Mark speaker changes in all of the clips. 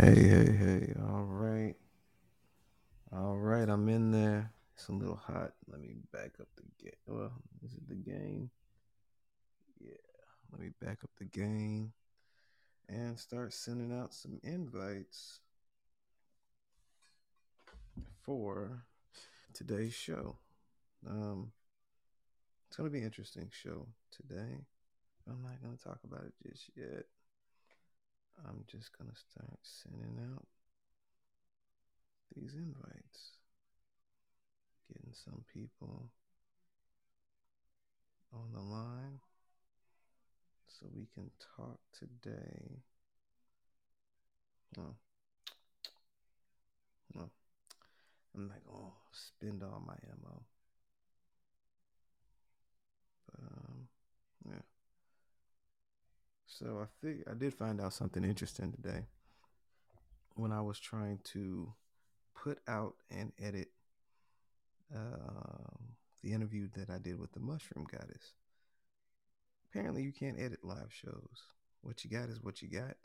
Speaker 1: Hey, hey, hey. All right. All right. I'm in there. It's a little hot. Let me back up the game. Well, is it the game? Yeah. Let me back up the game and start sending out some invites for today's show. Um, it's going to be an interesting show today. I'm not going to talk about it just yet. I'm just going to start sending out these invites. Getting some people on the line so we can talk today. Oh, no, I'm not gonna spend all my ammo. But um, yeah. So I think I did find out something interesting today when I was trying to put out and edit uh, the interview that I did with the Mushroom Goddess. Apparently, you can't edit live shows. What you got is what you got,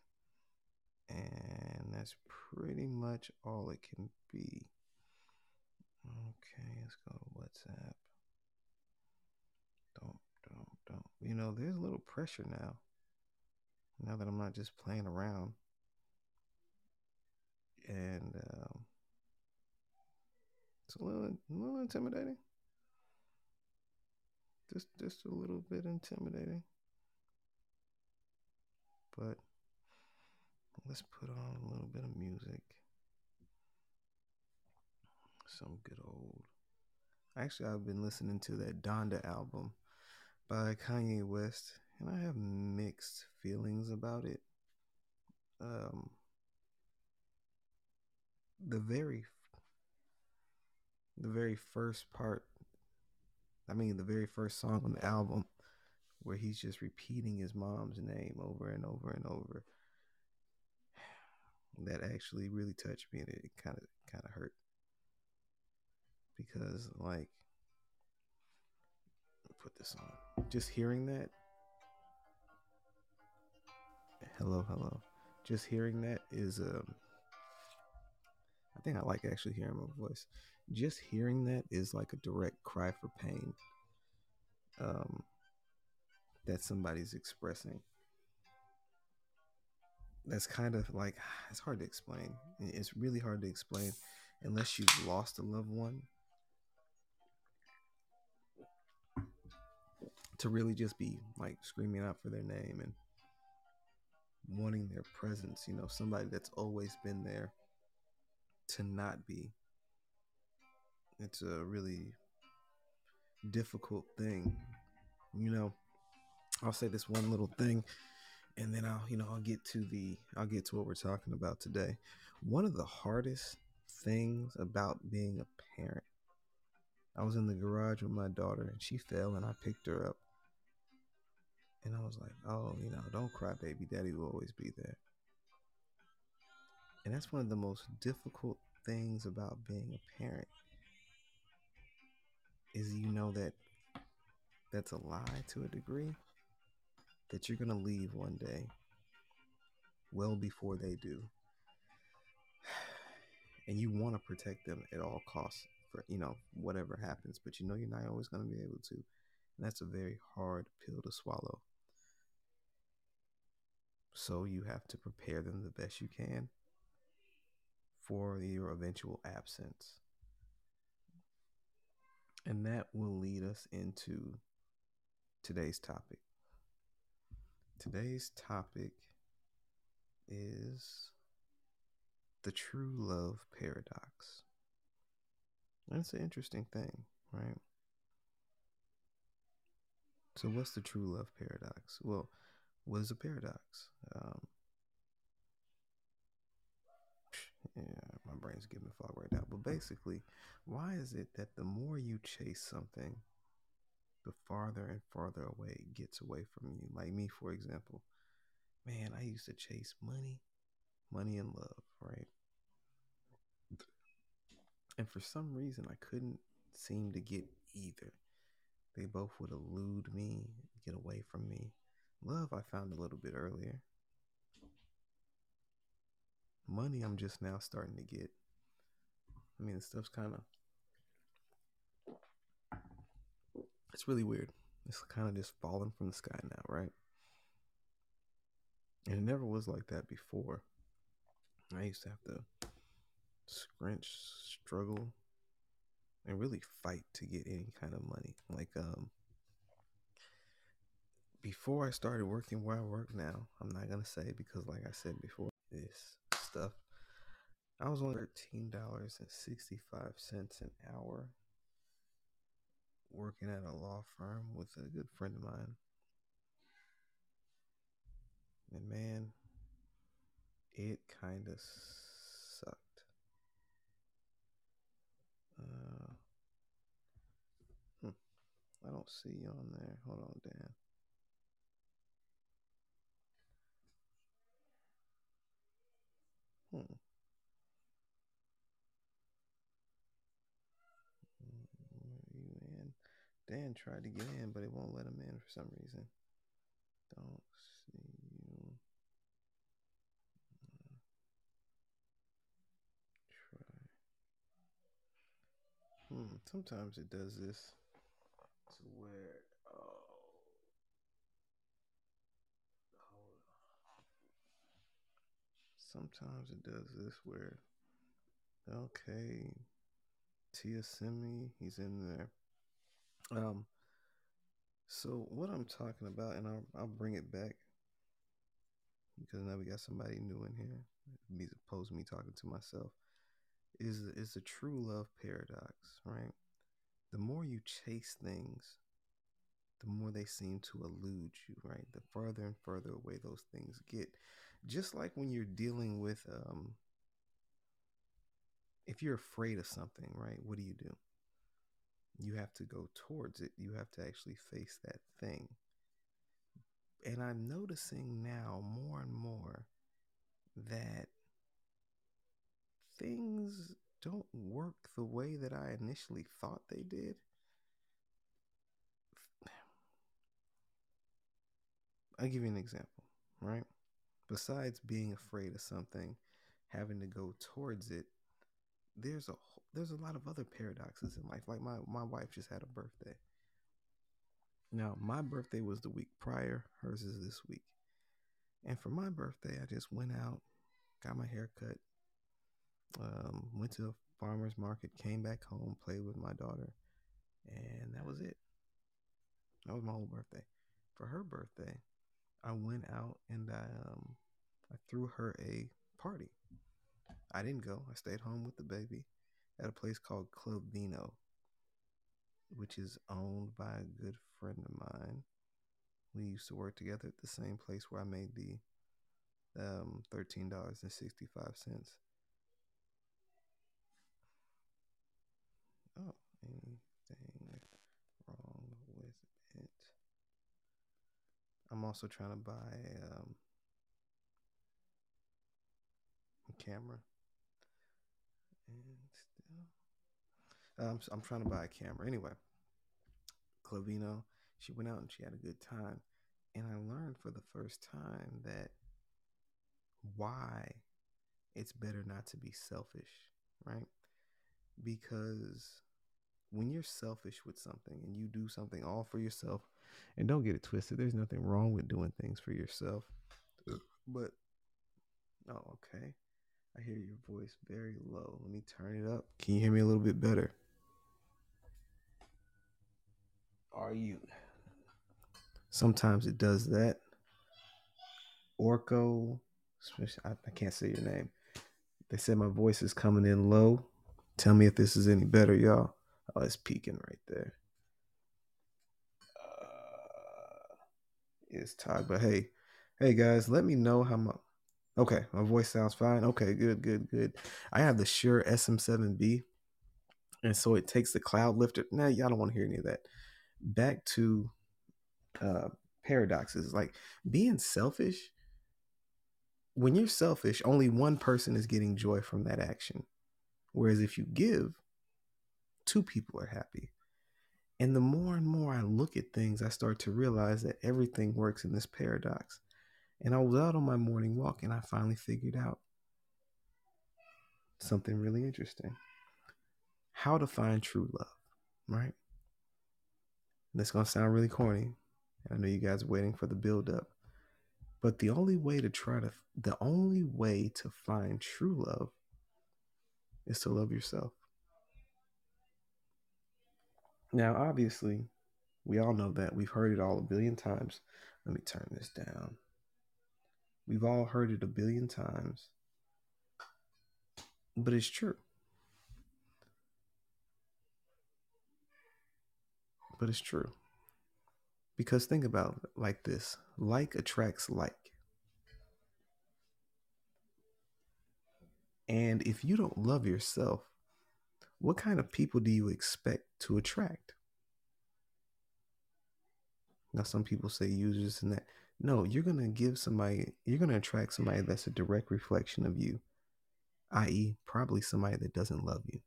Speaker 1: and that's pretty much all it can be. Okay, let's go to WhatsApp. Don't, don't, don't. You know, there's a little pressure now. Now that I'm not just playing around. And um, it's a little, a little intimidating. Just, just a little bit intimidating. But let's put on a little bit of music. Some good old. Actually, I've been listening to that Donda album by Kanye West, and I have mixed feelings about it. Um, the very, the very first part. I mean, the very first song on the album, where he's just repeating his mom's name over and over and over. That actually really touched me, and it kind of, kind of hurt because, like, put this on. Just hearing that. Hello, hello. Just hearing that is um I think I like actually hearing my voice. Just hearing that is like a direct cry for pain. Um that somebody's expressing. That's kind of like it's hard to explain. It's really hard to explain unless you've lost a loved one to really just be like screaming out for their name and wanting their presence, you know, somebody that's always been there to not be. It's a really difficult thing. You know, I'll say this one little thing and then I'll, you know, I'll get to the I'll get to what we're talking about today. One of the hardest things about being a parent. I was in the garage with my daughter and she fell and I picked her up and I was like, oh, you know, don't cry, baby. Daddy will always be there. And that's one of the most difficult things about being a parent is you know that that's a lie to a degree that you're going to leave one day well before they do and you want to protect them at all costs for you know whatever happens but you know you're not always going to be able to and that's a very hard pill to swallow so you have to prepare them the best you can for your eventual absence. And that will lead us into today's topic. Today's topic is the true love paradox. And it's an interesting thing, right? So, what's the true love paradox? Well, what is a paradox? Um, yeah, my brain's giving fog right now. But basically, why is it that the more you chase something, the farther and farther away it gets away from you? Like me, for example. Man, I used to chase money, money and love, right? And for some reason, I couldn't seem to get either. They both would elude me, get away from me. Love, I found a little bit earlier. money I'm just now starting to get. I mean, the stuff's kind of it's really weird. It's kind of just falling from the sky now, right? And it never was like that before. I used to have to scrunch, struggle, and really fight to get any kind of money. Like um before I started working where I work now, I'm not gonna say because like I said before, this stuff. I was only thirteen dollars and sixty five cents an hour working at a law firm with a good friend of mine. And man, it kind of sucked. Uh, hmm, I don't see you on there. Hold on, Dan. Hmm. you in? Dan tried to get in, but it won't let him in for some reason. Don't see you. try. Hmm. Sometimes it does this to where. Sometimes it does this where. Okay. Tia Simi, he's in there. Um, so what I'm talking about, and I'll I'll bring it back because now we got somebody new in here, as opposed me talking to myself, is is the true love paradox, right? The more you chase things, the more they seem to elude you, right? The further and further away those things get. Just like when you're dealing with um if you're afraid of something, right? What do you do? you have to go towards it. You have to actually face that thing. And I'm noticing now more and more that things don't work the way that I initially thought they did. I'll give you an example, right? Besides being afraid of something, having to go towards it, there's a there's a lot of other paradoxes in life. Like my my wife just had a birthday. Now my birthday was the week prior. Hers is this week. And for my birthday, I just went out, got my hair cut, um, went to a farmer's market, came back home, played with my daughter, and that was it. That was my whole birthday. For her birthday, I went out and I um I threw her a party. I didn't go. I stayed home with the baby at a place called Club Vino, which is owned by a good friend of mine. We used to work together at the same place where I made the um, $13.65. Oh, anything wrong with it? I'm also trying to buy um, a camera and still, um, so I'm trying to buy a camera. Anyway, Club Vino, she went out and she had a good time. And I learned for the first time that why it's better not to be selfish, right? Because when you're selfish with something and you do something all for yourself, and don't get it twisted, there's nothing wrong with doing things for yourself. But, oh, okay. I hear your voice very low. Let me turn it up. Can you hear me a little bit better? Are you? Sometimes it does that. Orco, I, can't say your name. They said my voice is coming in low. Tell me if this is any better, y'all. Oh, it's peaking right there. Uh, it's Todd, but hey, hey guys, let me know how my Okay, my voice sounds fine. Okay, good, good, good. I have the Shure SM7B, and so it takes the cloud lifter. Now, nah, y'all don't want to hear any of that. Back to uh, paradoxes, like being selfish. When you're selfish, only one person is getting joy from that action. Whereas if you give, two people are happy. And the more and more I look at things, I start to realize that everything works in this paradox. And I was out on my morning walk and I finally figured out something really interesting. How to find true love, right? This is gonna sound really corny. I know you guys are waiting for the build up. But the only way to try to the only way to find true love is to love yourself. Now, obviously, we all know that. We've heard it all a billion times. Let me turn this down. We've all heard it a billion times. But it's true. But it's true. Because think about it like this like attracts like. And if you don't love yourself, what kind of people do you expect to attract? Now, some people say users and that. No, you're going to give somebody, you're going to attract somebody that's a direct reflection of you, i.e., probably somebody that doesn't love you.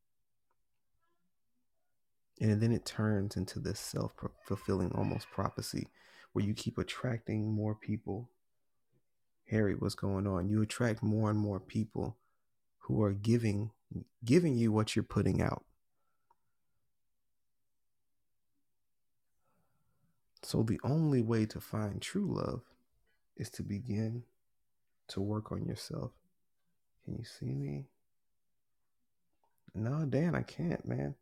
Speaker 1: And then it turns into this self fulfilling almost prophecy where you keep attracting more people. Harry, what's going on? You attract more and more people who are giving giving you what you're putting out. So the only way to find true love is to begin to work on yourself. Can you see me? No, Dan, I can't, man.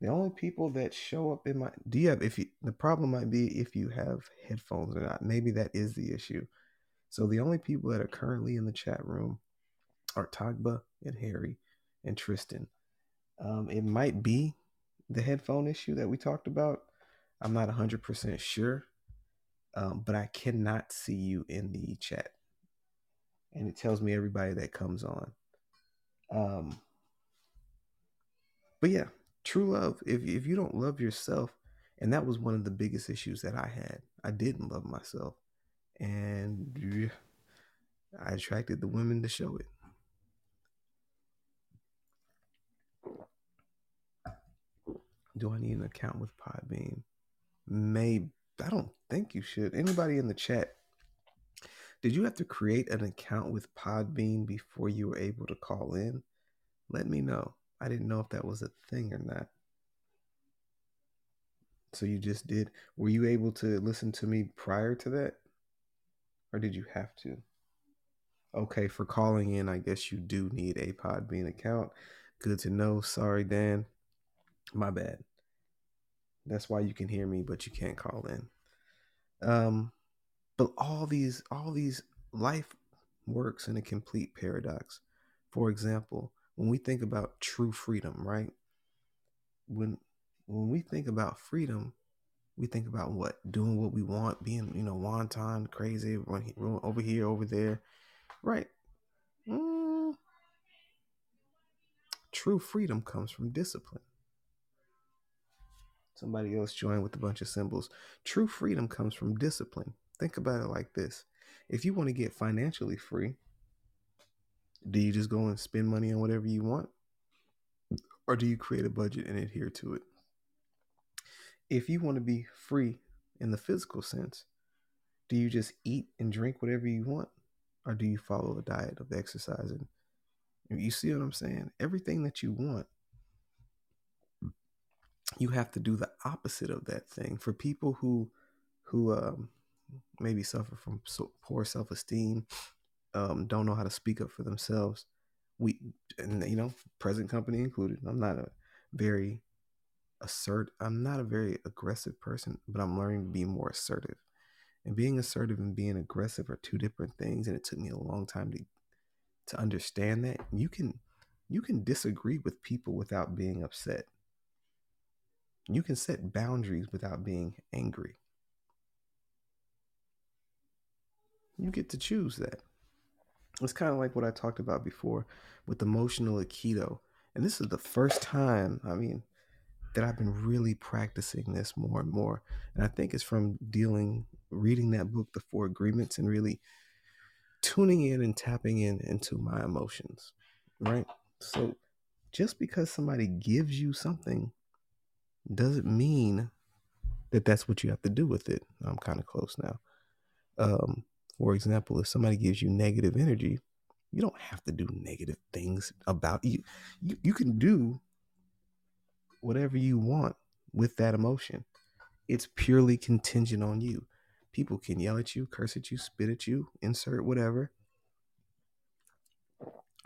Speaker 1: The only people that show up in my do you have if you the problem might be if you have headphones or not. Maybe that is the issue. So the only people that are currently in the chat room are Tagba and Harry and Tristan. Um, it might be the headphone issue that we talked about. I'm not 100% sure, um, but I cannot see you in the chat. And it tells me everybody that comes on. Um, but yeah, true love if if you don't love yourself and that was one of the biggest issues that i had i didn't love myself and i attracted the women to show it do i need an account with podbean maybe i don't think you should anybody in the chat did you have to create an account with podbean before you were able to call in let me know I didn't know if that was a thing or not. So you just did. Were you able to listen to me prior to that? Or did you have to? Okay, for calling in, I guess you do need a Podbean account. Good to know. Sorry, Dan. My bad. That's why you can hear me, but you can't call in. Um, but all these, all these life works in a complete paradox. For example, when we think about true freedom, right? When when we think about freedom, we think about what doing what we want, being you know wanton, crazy, over here, over there, right? Mm. True freedom comes from discipline. Somebody else joined with a bunch of symbols. True freedom comes from discipline. Think about it like this: if you want to get financially free, do you just go and spend money on whatever you want? Or do you create a budget and adhere to it? If you want to be free in the physical sense, do you just eat and drink whatever you want? Or do you follow a diet of exercising? You see what I'm saying? Everything that you want, you have to do the opposite of that thing. For people who who um, maybe suffer from so poor self esteem um, don't know how to speak up for themselves. We, and you know, present company included. I'm not a very assert. I'm not a very aggressive person, but I'm learning to be more assertive. And being assertive and being aggressive are two different things, and it took me a long time to to understand that. You can you can disagree with people without being upset. You can set boundaries without being angry. You get to choose that it's kind of like what I talked about before with emotional Aikido. And this is the first time, I mean, that I've been really practicing this more and more. And I think it's from dealing, reading that book, The Four Agreements, and really tuning in and tapping in into my emotions, right? So just because somebody gives you something doesn't mean that that's what you have to do with it. I'm kind of close now. Um, for example, if somebody gives you negative energy, You don't have to do negative things about you. You, you can do whatever you want with that emotion. It's purely contingent on you. People can yell at you, curse at you, spit at you, insert whatever.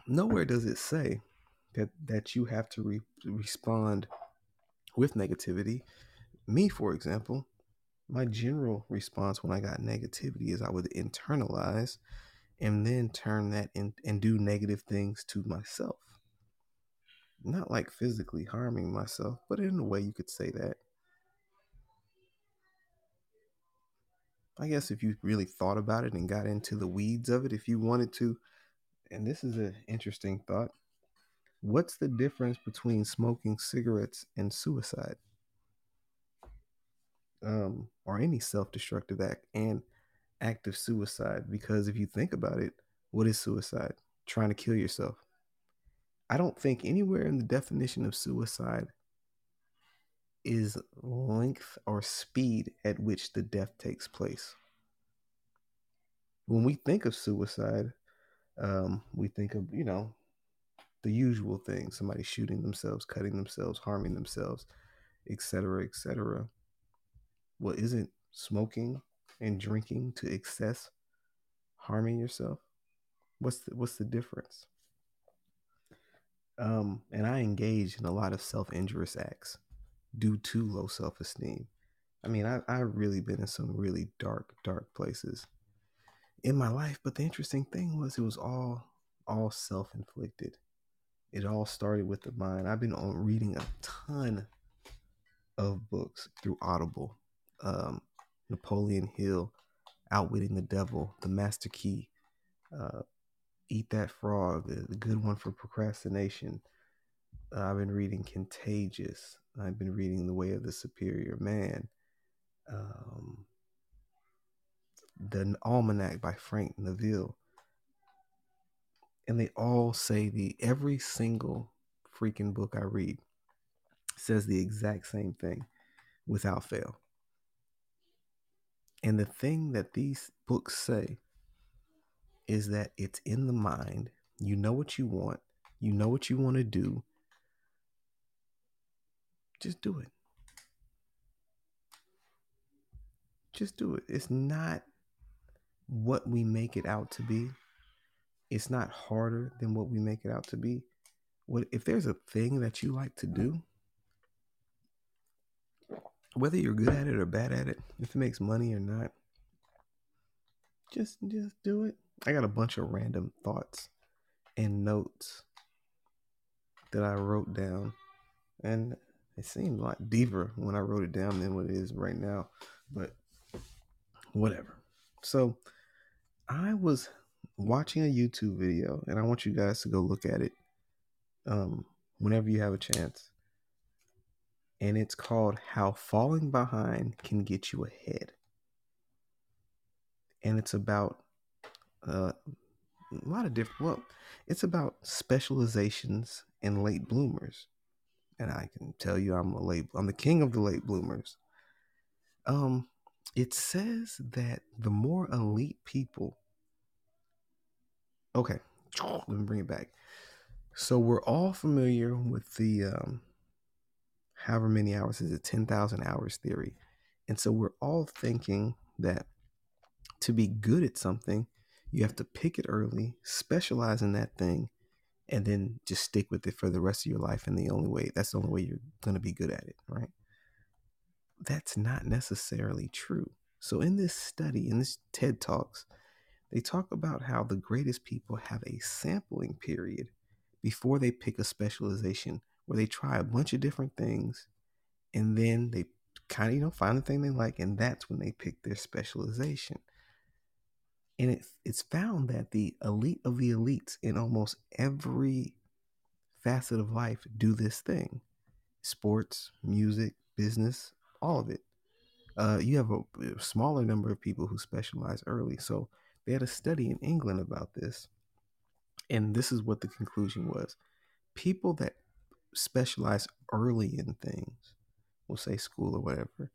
Speaker 1: Nowhere does it say that that you have to re- respond with negativity. Me, for example, my general response when I got negativity is I would internalize and then turn that in and do negative things to myself. Not like physically harming myself, but in a way you could say that. I guess if you really thought about it and got into the weeds of it, if you wanted to, and this is an interesting thought. What's the difference between smoking cigarettes and suicide? Um, or any self destructive act and active suicide? Because if you think about it, what is suicide? Trying to kill yourself. I don't think anywhere in the definition of suicide is length or speed at which the death takes place. When we think of suicide, um, we think of, you know, the usual things somebody shooting themselves, cutting themselves, harming themselves, etc., etc. Well, isn't smoking and drinking to excess harming yourself? What's the, what's the difference? Um, and I engage in a lot of self injurious acts due to low self esteem. I mean, I, I've really been in some really dark, dark places in my life. But the interesting thing was it was all all self inflicted. It all started with the mind. I've been on reading a ton of books through Audible. Um, Napoleon Hill, Outwitting the Devil, The Master Key, uh, Eat That Frog, the, the good one for procrastination. Uh, I've been reading Contagious. I've been reading The Way of the Superior Man. Um, the Almanac by Frank Neville. And they all say the every single freaking book I read says the exact same thing without fail. And the thing that these books say is that it's in the mind. You know what you want, you know what you want to do. Just do it. Just do it. It's not what we make it out to be. It's not harder than what we make it out to be. What if there's a thing that you like to do, whether you're good at it or bad at it, if it makes money or not, just just do it. I got a bunch of random thoughts and notes that I wrote down, and it seemed a lot deeper when I wrote it down than what it is right now. But whatever. So I was watching a YouTube video, and I want you guys to go look at it um, whenever you have a chance. And it's called How Falling Behind Can Get You Ahead. And it's about uh, a lot of different, well, it's about specializations and late bloomers. And I can tell you I'm a late, I'm the king of the late bloomers. Um, it says that the more elite people okay. Let me bring it back. So we're all familiar with the um however many hours is it 10,000 hours theory? And so we're all thinking that to be good at something you have to pick it early specialize in that thing and then just stick with it for the rest of your life and the only way that's the only way you're going to be good at it right? That's not necessarily true. So, in this study, in this TED Talks, they talk about how the greatest people have a sampling period before they pick a specialization where they try a bunch of different things and then they kind of, you know, find the thing they like, and that's when they pick their specialization. And it, it's found that the elite of the elites in almost every facet of life do this thing sports, music, business, all of it. Uh, you have a, a smaller number of people who specialize early. So they had a study in England about this. And this is what the conclusion was people that specialize early in things, we'll say school or whatever,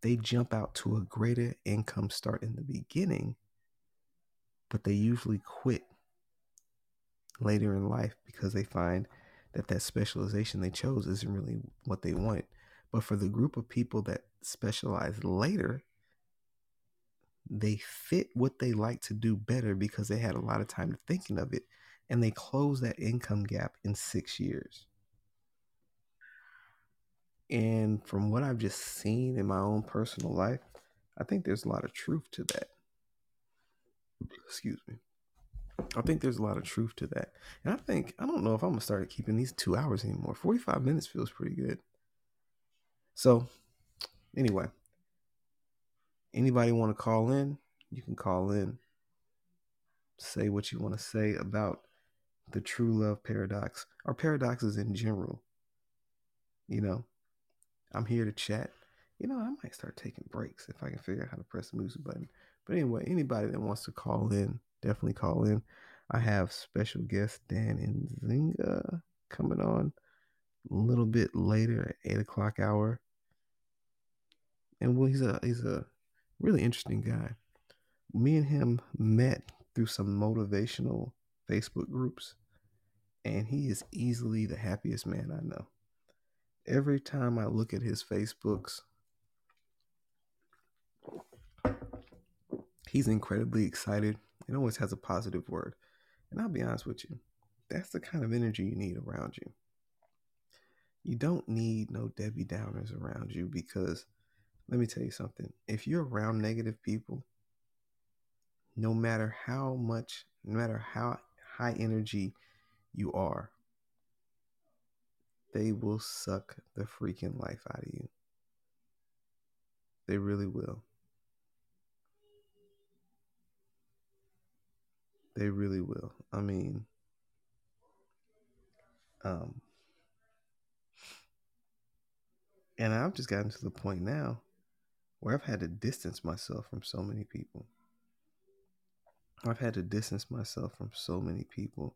Speaker 1: they jump out to a greater income start in the beginning, but they usually quit later in life because they find that that specialization they chose isn't really what they wanted. But for the group of people that specialize later, they fit what they like to do better because they had a lot of time thinking of it and they close that income gap in six years. And from what I've just seen in my own personal life, I think there's a lot of truth to that. Excuse me. I think there's a lot of truth to that. And I think, I don't know if I'm going to start keeping these two hours anymore. 45 minutes feels pretty good. So, anyway, anybody want to call in? You can call in. Say what you want to say about the true love paradox or paradoxes in general. You know, I'm here to chat. You know, I might start taking breaks if I can figure out how to press the music button. But anyway, anybody that wants to call in, definitely call in. I have special guest Dan Nzinga coming on a little bit later at eight o'clock hour. And well, he's a he's a really interesting guy. Me and him met through some motivational Facebook groups, and he is easily the happiest man I know. Every time I look at his Facebooks, he's incredibly excited and always has a positive word. And I'll be honest with you, that's the kind of energy you need around you. You don't need no Debbie Downers around you because let me tell you something. If you're around negative people, no matter how much, no matter how high energy you are, they will suck the freaking life out of you. They really will. They really will. I mean, um, and I've just gotten to the point now where I've had to distance myself from so many people. I've had to distance myself from so many people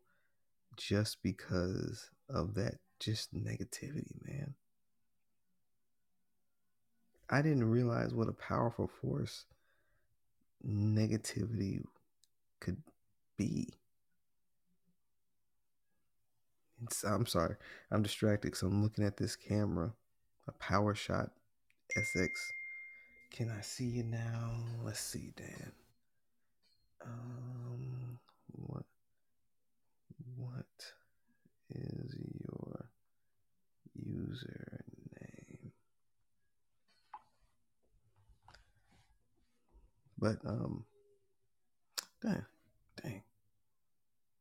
Speaker 1: just because of that just negativity, man. I didn't realize what a powerful force negativity could be. It's, I'm sorry, I'm distracted because I'm looking at this camera, a PowerShot SX. Can I see you now? Let's see, Dan. Um, what what is your user name? But um, dang, dang.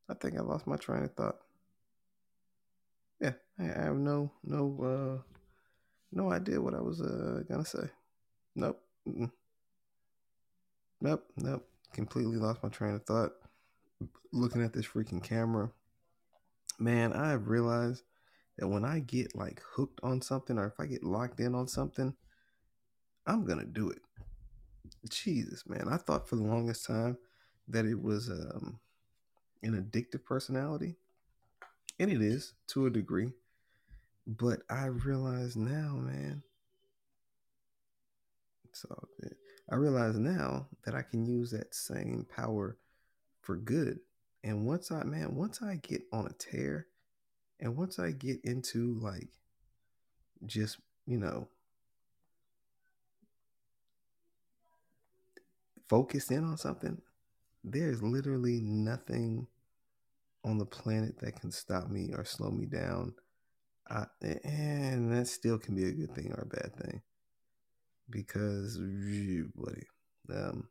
Speaker 1: I think I lost my train of thought. Yeah, I have no no uh no idea what I was uh gonna say. Nope. Nope. Nope. Completely lost my train of thought. Looking at this freaking camera, man, I have realized that when I get like hooked on something or if I get locked in on something, I'm gonna do it. Jesus, man. I thought for the longest time that it was um an addictive personality. And it is to a degree. But I realize now, man. Good. I realize now that I can use that same power for good. And once I, man, once I get on a tear and once I get into like just, you know, focus in on something, there's literally nothing on the planet that can stop me or slow me down. I, and that still can be a good thing or a bad thing because, buddy, um,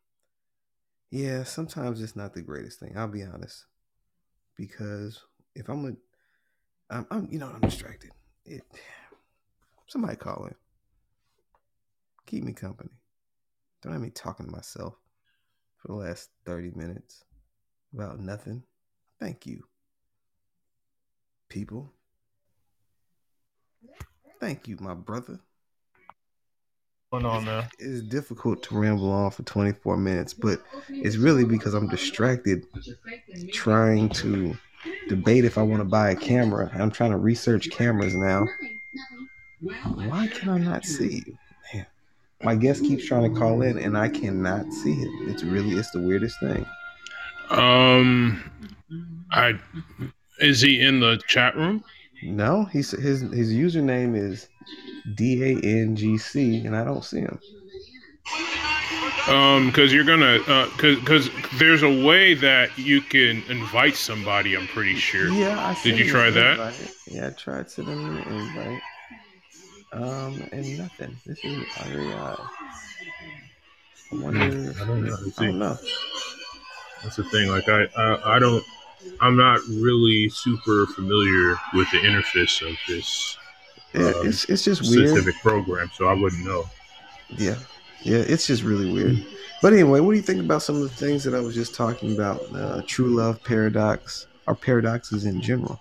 Speaker 1: yeah, sometimes it's not the greatest thing. I'll be honest, because if I'm a, I'm, I'm you know, I'm distracted. It, somebody calling. Keep me company. Don't have me talking to myself for the last 30 minutes about nothing. Thank you, people. Thank you, my brother.
Speaker 2: Going on there.
Speaker 1: It's difficult to ramble on for 24 minutes, but it's really because I'm distracted trying to debate if I want to buy a camera. I'm trying to research cameras now. Why can I not see you? Man, my guest keeps trying to call in and I cannot see him. It's really it's the weirdest thing.
Speaker 2: Um, I
Speaker 3: Is he in the chat room?
Speaker 1: No, he's his his username is D A N G C, and I don't see him.
Speaker 3: Um, because you're gonna, uh, cause, cause there's a way that you can invite somebody. I'm pretty sure.
Speaker 1: Yeah, I
Speaker 3: Did you try that?
Speaker 1: invite. Yeah, I tried sending an invite. Um, and nothing. This is very odd. I wonder.
Speaker 3: I don't know.
Speaker 1: I don't know.
Speaker 3: that's the thing. Like I, I, I don't. I'm not really super familiar with the interface of this
Speaker 1: Yeah,
Speaker 3: Um,
Speaker 1: it's it's just weird.
Speaker 3: specific program, so I wouldn't know.
Speaker 1: Yeah, yeah, it's just really weird. But anyway, what do you think about some of the things that I was just talking about? Uh, true love paradox, or paradoxes in general.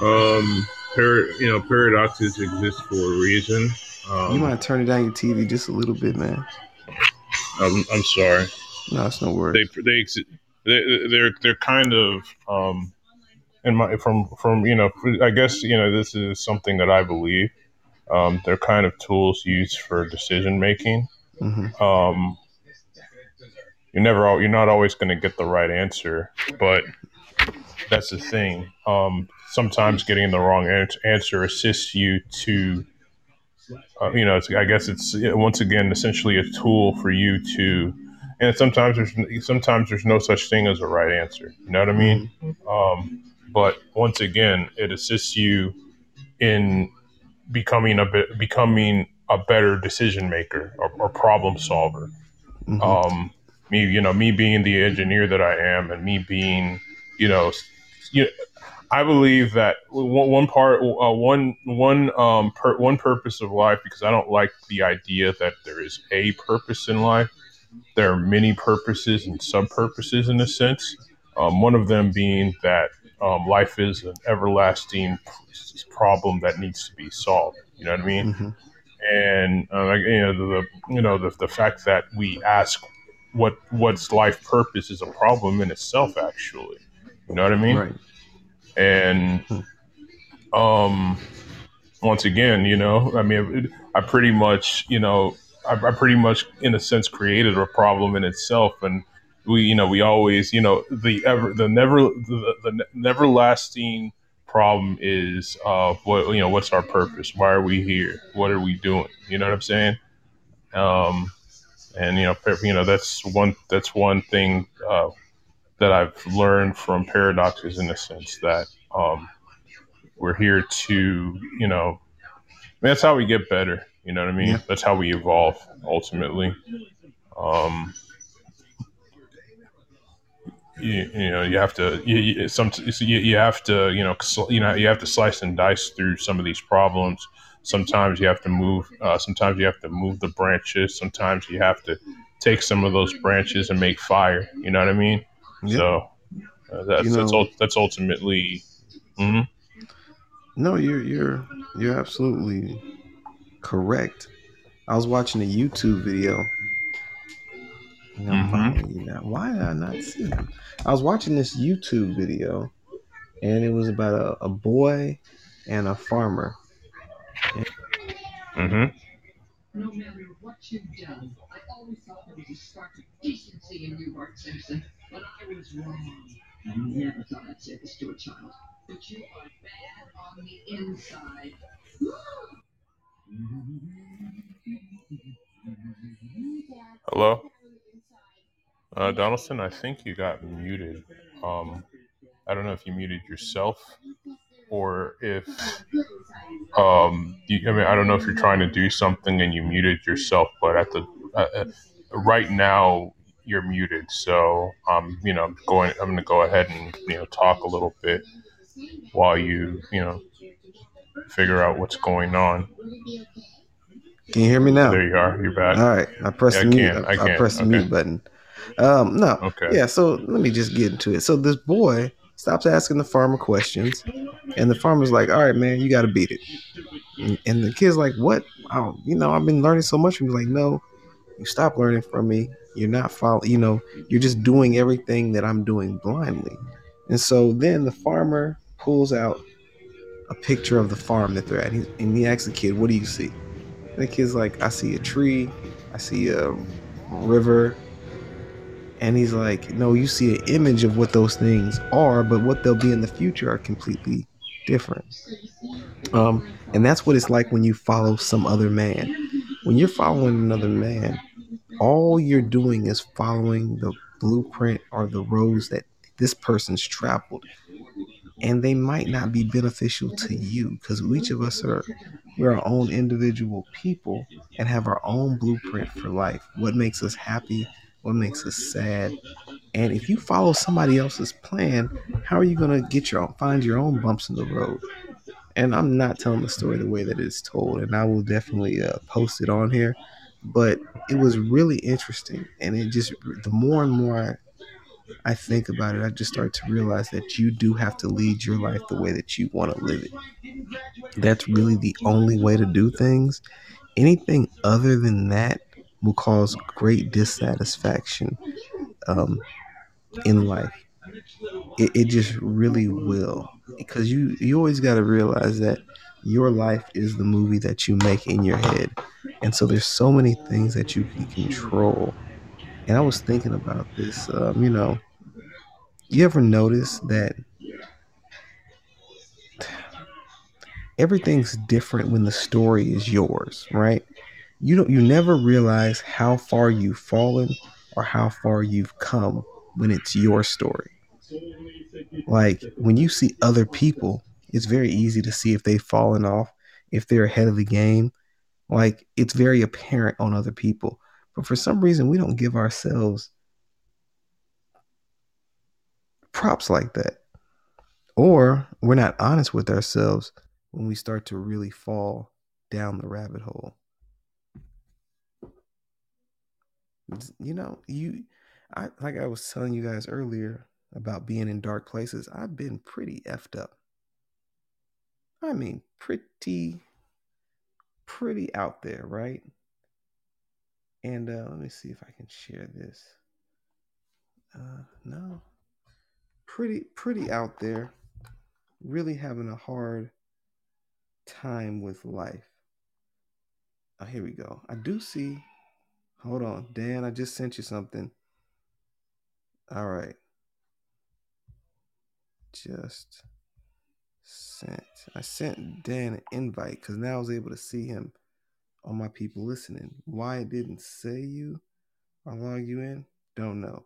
Speaker 3: Um, par- you know, paradoxes exist for a reason. Um,
Speaker 1: you might turn it down your TV just a little bit, man.
Speaker 3: I'm, I'm sorry.
Speaker 1: No, it's no
Speaker 3: They
Speaker 1: worries.
Speaker 3: they they they're they're kind of um, in my from from you know I guess you know this is something that I believe. Um, they're kind of tools used for decision making.
Speaker 1: hmm
Speaker 3: Um, you're never you're not always going to get the right answer, but that's the thing. Um, sometimes getting the wrong an- answer assists you to, uh, you know, it's, I guess it's once again essentially a tool for you to, and sometimes there's sometimes there's no such thing as a right answer. You know what I mean? Um, but once again, it assists you in becoming a bit becoming a better decision maker or, or problem solver
Speaker 1: hmm
Speaker 3: um, me, you know, me being the engineer that I am, and me being, you know, you I believe that one, one part, uh, one one um, per, one purpose of life, because I don't like the idea that there is a purpose in life. There are many purposes and sub purposes in a sense. Um, one of them being that um, life is an everlasting problem that needs to be solved. You know what I mean?
Speaker 1: hmm
Speaker 3: and uh, you know the you know the, the fact that we ask what what's life purpose is a problem in itself actually you know what i mean
Speaker 1: Right.
Speaker 3: and um once again you know i mean i pretty much you know I, I pretty much in a sense created a problem in itself. And we you know we always you know the ever the never the, the never lasting problem is uh what you know what's our purpose? Why are we here? What are we doing? You know what i'm saying? Um and you know you know that's one that's one thing uh that i've learned from paradoxes in a sense that um we're here to you know I mean, that's how we get better. You know what I mean?
Speaker 1: Yeah.
Speaker 3: That's how we evolve ultimately. Um, you, you know, you have to you, you, some you, you have to you know you know you have to slice and dice through some of these problems. Sometimes you have to move. Uh, sometimes you have to move the branches. Sometimes you have to take some of those branches and make fire. You know what I mean?
Speaker 1: Yeah.
Speaker 3: So uh, that's
Speaker 1: You
Speaker 3: that's
Speaker 1: know-
Speaker 3: ul- that's ultimately. Mm-hmm.
Speaker 1: No, you're you're you're absolutely correct. I was watching a YouTube video. And I'm
Speaker 3: Mhm.
Speaker 1: following you now. Why did I not see him? I was watching this YouTube video, and it was about a, a boy and a farmer.
Speaker 3: Mhm.
Speaker 4: No matter what you've done, I always thought there was a spark of decency in you, Bart Simpson. But I was wrong. I never thought I'd say this to a child. But you are bad on the inside.
Speaker 3: Hello, uh, Donaldson. I think you got muted. Um, I don't know if you muted yourself or if um, you, I mean I don't know if you're trying to do something and you muted yourself, but at the uh, uh, right now you're muted. So um, you know, I'm going. I'm going to go ahead and you know talk a little bit while you you know figure out what's going on.
Speaker 1: Can you hear me now?
Speaker 3: There you are. You're back.
Speaker 1: All right, I pressed
Speaker 3: Yeah,
Speaker 1: the mute. I,
Speaker 3: I
Speaker 1: I
Speaker 3: can,
Speaker 1: pressed the
Speaker 3: okay.
Speaker 1: mute button. Um, no,
Speaker 3: Okay.
Speaker 1: yeah. So let me just get into it. So this boy stops asking the farmer questions, and the farmer's like, "All right, man, you got to beat it." And, and the kid's like, "What? Oh, you know, I've been learning so much." from you." He's like, "No, you stop learning from me. You're not following. You know, you're just doing everything that I'm doing blindly." And so then the farmer pulls out a picture of the farm that they're at, and he asks the kid, "What do you see?" And the kid's like, "I see a tree. I see a river, And he's like, no, you see an image of what those things are, but what they'll be in the future are completely different. Um, and that's what it's like when you follow some other man. When you're following another man, all you're doing is following the blueprint or the roads that this person's traveled. And they might not be beneficial to you because each of us are we're our own individual people and have our own blueprint for life. What makes us happy, what makes us sad. And if you follow somebody else's plan, how are you gonna get your own find your own bumps in the road? And I'm not telling the story the way that it's told, and I will definitely uh, post it on here. But it was really interesting, and it just the more and more I, think about it, I just start to realize that you do have to lead your life the way that you want to live it. That's really the only way to do things. Anything other than that will cause great dissatisfaction um, in life. It, it just really will because you you always got to realize that your life is the movie that you make in your head and so there's so many things that you can control and i was thinking about this um, you know you ever notice that everything's different when the story is yours right? You don't you never realize how far you've fallen or how far you've come when it's your story. Like when you see other people it's very easy to see if they've fallen off if they're ahead of the game. Like it's very apparent on other people but for some reason we don't give ourselves props like that. Or we're not honest with ourselves when we start to really fall down the rabbit hole. You know you i like i was telling you guys earlier about being in dark places i've been pretty effed up. I mean pretty pretty out there right and uh let me see if i can share this uh no pretty pretty out there really having a hard time with life oh here we go i do see Hold on, Dan. I just sent you something. All right. Just sent. I sent Dan an invite because now I was able to see him on my people listening. Why it didn't say you or log you in, don't know.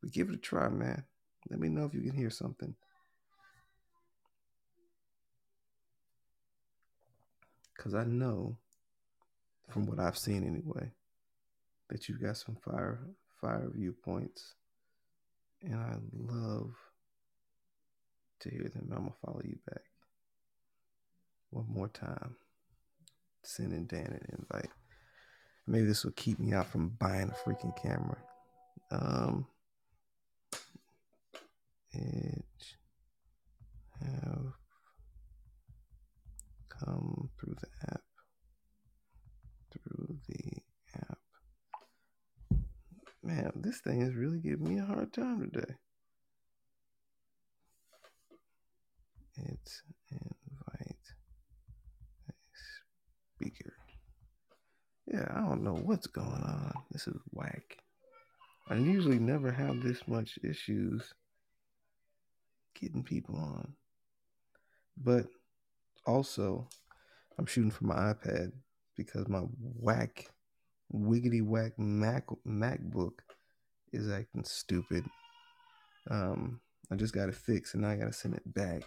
Speaker 1: But give it a try, man. Let me know if you can hear something. Because I know, from what I've seen anyway, that you've got some fire fire viewpoints and I love to hear them. I'm gonna follow you back. One more time. Sending Dan an invite. Maybe this will keep me out from buying a freaking camera. Um Edge have come through the app. Through the app. Man, this thing is really giving me a hard time today. It's invite a speaker. Yeah, I don't know what's going on. This is whack. I usually never have this much issues getting people on. But also, I'm shooting from my iPad because my whack wiggity whack Mac MacBook is acting stupid. Um, I just got it fixed and now I gotta send it back.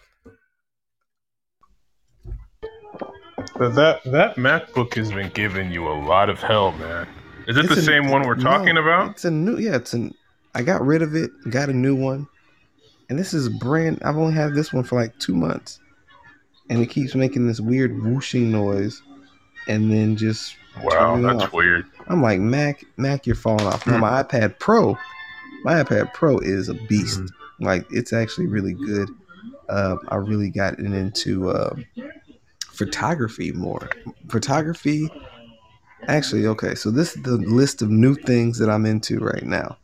Speaker 3: But that that MacBook has been giving you a lot of hell, man. Is it
Speaker 1: It's
Speaker 3: the
Speaker 1: a-
Speaker 3: same one we're talking
Speaker 1: no,
Speaker 3: about?
Speaker 1: It's a new yeah, it's an I got rid of it, got a new one. And this is brand I've only had this one for like two months. And it keeps making this weird whooshing noise and then just
Speaker 3: Wow, that's
Speaker 1: off.
Speaker 3: weird.
Speaker 1: I'm like, Mac, Mac, you're falling off. Now my iPad Pro, my iPad Pro is a beast.
Speaker 3: Mm-hmm.
Speaker 1: Like it's actually really good. Um, I really got into uh, photography more. Photography, actually, okay. So this is the list of new things that I'm into right now.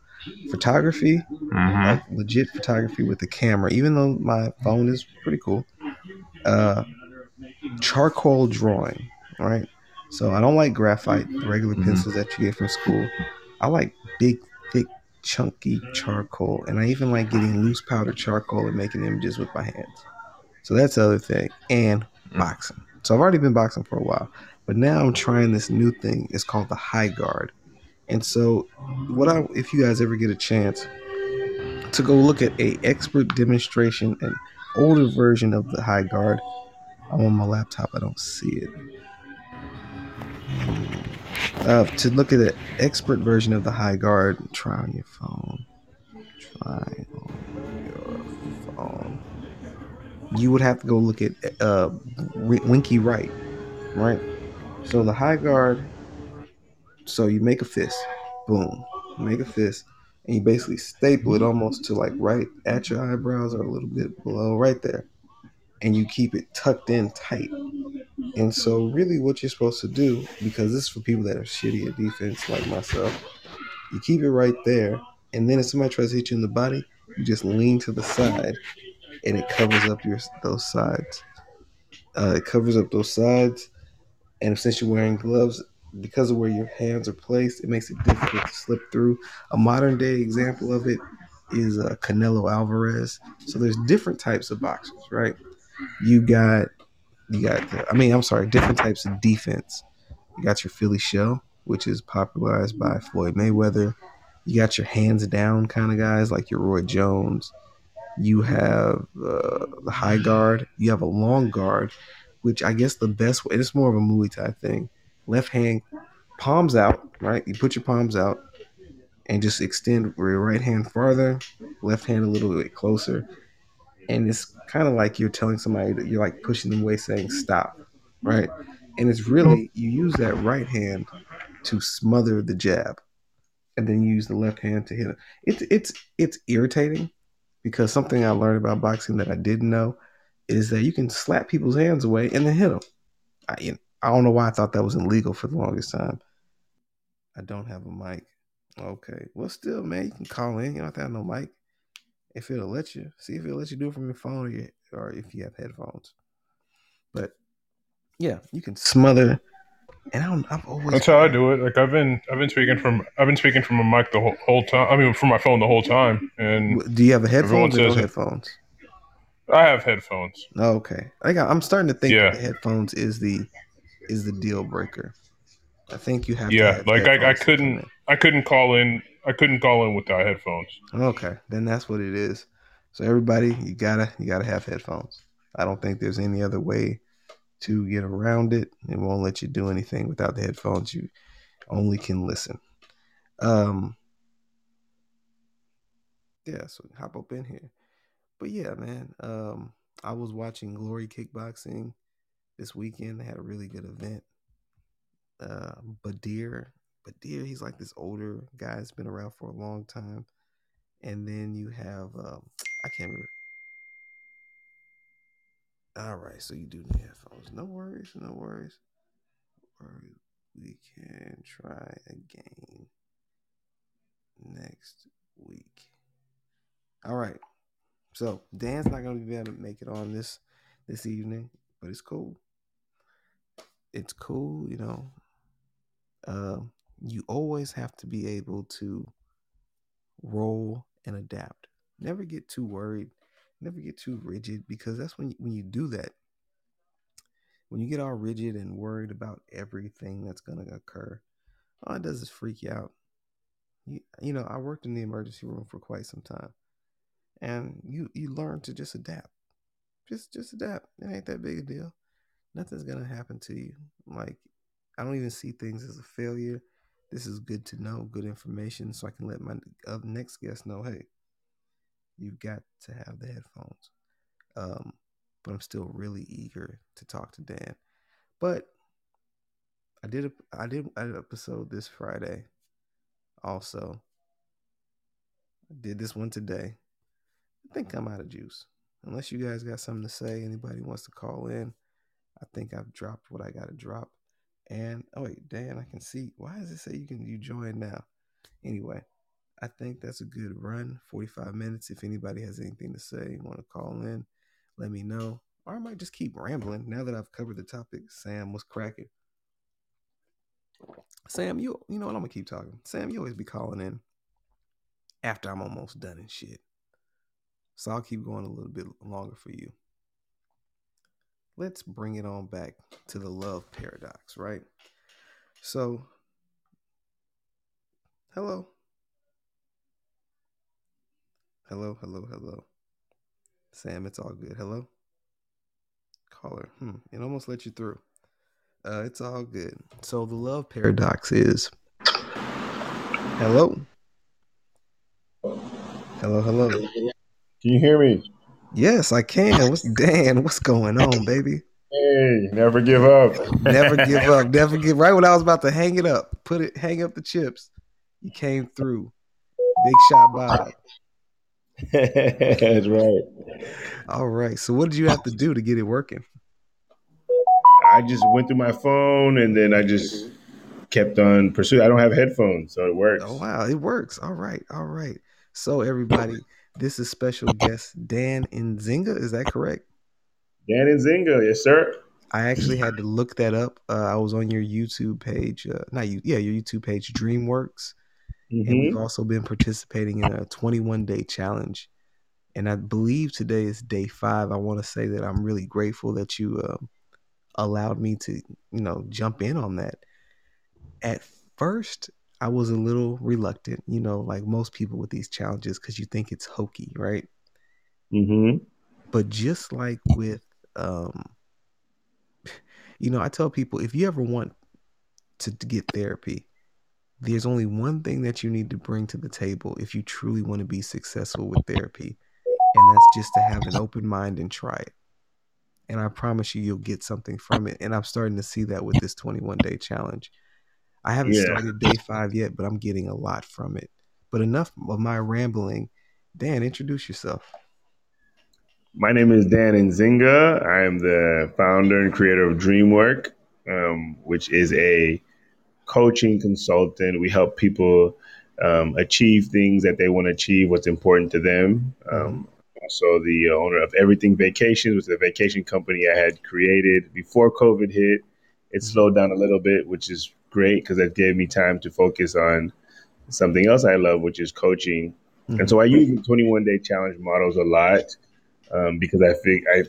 Speaker 1: Photography,
Speaker 3: hmm
Speaker 1: like legit photography with the camera, even though my phone is pretty cool. Uh, charcoal drawing, right? So I don't like graphite, the regular
Speaker 3: Mhm.
Speaker 1: pencils that you get from school. I like big, thick chunky charcoal, and I even like getting loose powder charcoal and making images with my hands. So that's the other thing, and boxing. So I've already been boxing for a while, but now I'm trying this new thing. It's called the high guard, and so what I if you guys ever get a chance to go look at a expert demonstration, an older version of the high guard. I'm on my laptop. I don't see it. Uh, to look at an expert version of the high guard, try on your phone. Try on your phone. You would have to go look at uh, Winky Wright, right? So the high guard. So you make a fist, boom, make a fist, and you basically staple it almost to like right at your eyebrows or a little bit below, right there, and you keep it tucked in tight. And so, really, what you're supposed to do, because this is for people that are shitty at defense like myself, you keep it right there, and then if somebody tries to hit you in the body, you just lean to the side, and it covers up your those sides. Uh, it covers up those sides, and since you're wearing gloves, because of where your hands are placed, it makes it difficult to slip through. A modern day example of it is uh, Canelo Alvarez. So there's different types of boxers, right? You got you got the, I mean, I'm sorry, different types of defense. You got your Philly shell, which is popularized by Floyd Mayweather. You got your hands down kind of guys like your Roy Jones. You have uh, the high guard. You have a long guard, which I guess the best way. It's more of a Muay Thai thing. Left hand, palms out. Right, you put your palms out, and just extend your right hand farther, left hand a little bit closer, and it's kind of like you're telling somebody that you're like pushing them away, saying stop, right? And it's really you use that right hand to smother the jab, and then use the left hand to hit it. It's it's it's irritating because something I learned about boxing that I didn't know is that you can slap people's hands away and then hit them. I I don't know why I thought that was illegal for the longest time. I don't have a mic. Okay, well, still, man, you can call in. You don't have to have no mic if it'll let you. See if it'll let you do it from your phone or, your, or if you have headphones. But yeah, you can smother. And I don't, I've always
Speaker 3: That's how I do it. Like I've been, I've been speaking from, I've been speaking from a mic the whole, whole time. I mean, from my phone the whole time. And
Speaker 1: Do you have a headphones or no headphones?
Speaker 3: I have headphones.
Speaker 1: Oh, okay. I got, I'm starting to think
Speaker 3: Yeah.
Speaker 1: that the headphones is the is the deal breaker. I think you have. to
Speaker 3: Yeah,
Speaker 1: have
Speaker 3: like I, I
Speaker 1: headphones to come
Speaker 3: couldn't, I couldn't call in, I couldn't call in without headphones.
Speaker 1: Okay, then that's what it is. So everybody, you gotta you gotta have headphones. I don't think there's any other way to get around it. It won't let you do anything without the headphones. You only can listen. Um. Yeah, so hop up in here. But yeah, man. Um, I was watching Glory Kickboxing this weekend. They had a really good event. Uh, Badr, Badr, he's like this older guy that's been around for a long time. And then you have, um, I can't remember. All right, so you do need headphones. No worries, no worries. Or we can try again next week. All right. So Dan's not gonna be able to make it on this this evening, but it's cool. It's cool, you know. Um, you always have to be able to roll and adapt. Never get too worried. Never get too rigid because that's when you, when you do that. When you get all rigid and worried about everything that's gonna occur, all it does is freak you out. You, you know, I worked in the emergency room for quite some time, and you you learn to just adapt. Just just adapt. It ain't that big a deal. Nothing's gonna happen to you. Like I don't even see things as a failure. This is good to know, good information, so I can let my uh, next guest know, hey, you've got to have the headphones. Um, but I'm still really eager to talk to Dan. But I did a I did an episode this Friday. Also, I did this one today. I think I'm out of juice. Unless you guys got something to say, anybody wants to call in. I think I've dropped what I got to drop. And oh wait, Dan, I can see. Why does it say you can you join now? Anyway, I think that's a good run. 45 minutes. If anybody has anything to say, want to call in, let me know. Or I might just keep rambling now that I've covered the topic. Sam was cracking. Sam, you you know what? I'm gonna keep talking. Sam, you always be calling in. after I'm almost done and shit. So I'll keep going a little bit longer for you. Let's bring it on back to the love paradox, right? So, hello. Hello, hello, hello. Sam, it's all good. Hello? Caller. Hmm. It almost let you through. Uh, it's all good. So the love paradox is hello. Hello, hello.
Speaker 5: Can you hear me?
Speaker 1: Yes, I can. What's Dan? What's going on, baby?
Speaker 5: Hey, never give up.
Speaker 1: Never give up. Never give. Right when I was about to hang it up, put it, hang up the chips, you came through. Big shot, Bob.
Speaker 5: That's right.
Speaker 1: All right. So what did you have to do to get it working?
Speaker 5: I just went through my phone and then I just kept on pursuing. I don't have headphones, so it works.
Speaker 1: Oh wow, it works. All right, all right. So everybody, this is special guest Dan Nzinga. Is that correct?
Speaker 5: Dan Nzinga, yes, sir.
Speaker 1: I actually had to look that up. Uh, I was on your YouTube page, uh, not you, yeah, your YouTube page, DreamWorks, mm-hmm. and we've also been participating in a 21 day challenge. And I believe today is day five. I want to say that I'm really grateful that you uh, allowed me to, you know, jump in on that. At first, I was a little reluctant, you know, like most people with these challenges, because you think it's hokey, right?
Speaker 5: Mm-hmm.
Speaker 1: But just like with, um, you know, I tell people if you ever want to, to get therapy, there's only one thing that you need to bring to the table if you truly want to be successful with therapy, and that's just to have an open mind and try it. And I promise you, you'll get something from it. And I'm starting to see that with this 21 day challenge. I haven't yeah. started day five yet, but I'm getting a lot from it. But enough of my rambling. Dan, introduce yourself.
Speaker 5: My name is Dan Nzinga. I am the founder and creator of DreamWork, um, which is a coaching consultant. We help people um, achieve things that they want to achieve, what's important to them. Um, also, the owner of Everything Vacations, which is a vacation company I had created before COVID hit. It slowed down a little bit, which is great because that gave me time to focus on something else I love, which is coaching. Mm-hmm. And so I use the 21 day challenge models a lot um, because I think I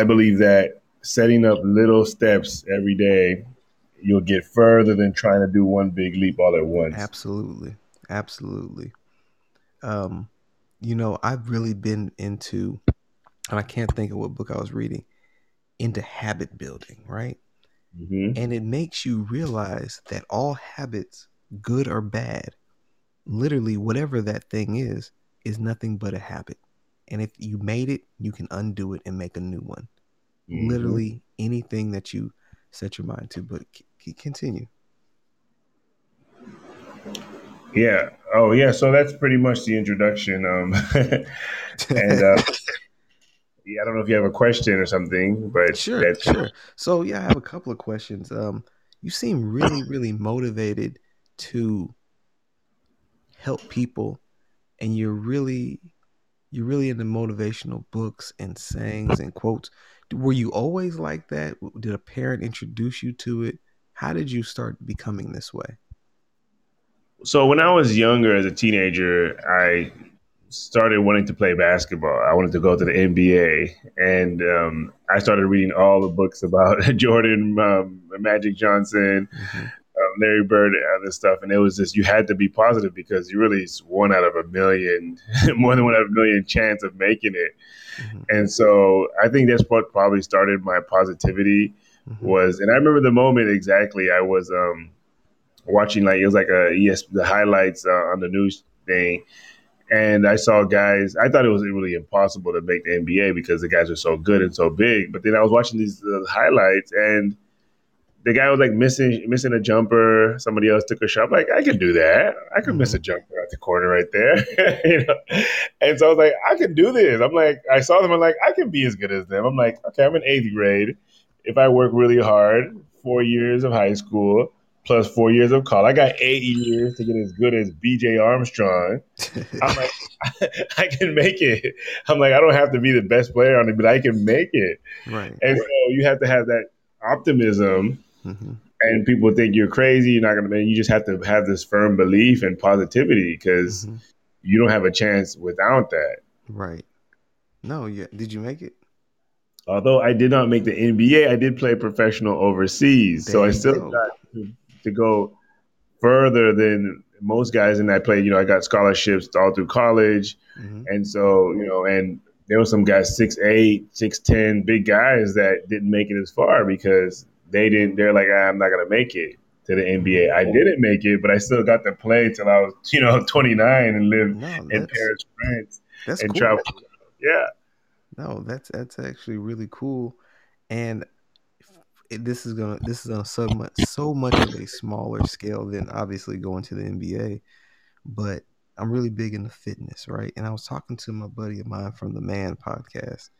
Speaker 5: I believe that setting up little steps every day, you'll get further than trying to do one big leap all at once.
Speaker 1: Absolutely, absolutely. Um, you know, I've really been into, and I can't think of what book I was reading, into habit building, right? Mm-hmm. And it makes you realize that all habits, good or bad, literally whatever that thing is, is nothing but a habit. And if you made it, you can undo it and make a new one. Mm-hmm. Literally anything that you set your mind to. But continue.
Speaker 5: Yeah. Oh, yeah. So that's pretty much the introduction. Um, and uh, I don't know if you have a question or something, but
Speaker 1: sure, sure. So yeah, I have a couple of questions. Um, you seem really, really motivated to help people, and you're really, you're really into motivational books and sayings and quotes. Were you always like that? Did a parent introduce you to it? How did you start becoming this way?
Speaker 5: So when I was younger, as a teenager, I started wanting to play basketball. I wanted to go to the NBA, and um, I started reading all the books about Jordan, um, Magic Johnson, mm-hmm. um, Larry Bird, and other stuff. And it was just you had to be positive because you really one out of a million, more than one out of a million chance of making it. Mm-hmm. And so I think that's what probably started my positivity mm-hmm. was. And I remember the moment exactly. I was um, watching like it was like a yes the highlights uh, on the news thing and I saw guys. I thought it was really impossible to make the NBA because the guys are so good and so big. But then I was watching these uh, highlights, and the guy was like missing missing a jumper. Somebody else took a shot. I'm like, I can do that. I can miss a jumper at the corner right there. you know? And so I was like, I can do this. I'm like, I saw them. I'm like, I can be as good as them. I'm like, okay, I'm in eighth grade. If I work really hard, four years of high school plus four years of college. I got eight years to get as good as BJ Armstrong. I'm like, I can make it. I'm like, I don't have to be the best player on it, but I can make it.
Speaker 1: Right.
Speaker 5: And so you have to have that optimism. Mm-hmm. And people think you're crazy. You're not going to. You just have to have this firm belief and positivity because. Mm-hmm. you don't have a chance without that.
Speaker 1: Right. No, yeah. Did you make it?
Speaker 5: Although I did not make the NBA, I did play professional overseas, so I still
Speaker 1: go.
Speaker 5: got to, to go further than most guys. And I played, you know, I got scholarships all through college,
Speaker 1: hmm
Speaker 5: and so you know, and there were some guys six eight, six ten, big guys that didn't make it as far because they didn't. They're like, ah, I'm not gonna make it to the NBA. I didn't make it, but I still got to play till I was, you know, 29 and live
Speaker 1: No,
Speaker 5: in Paris, France, and
Speaker 1: cool.
Speaker 5: travel. Yeah.
Speaker 1: No, that's that's actually really cool, and this is gonna this is on so much so much of a smaller scale than obviously going to the NBA, but I'm really big into fitness, right? And I was talking to my buddy of mine from the Man podcast,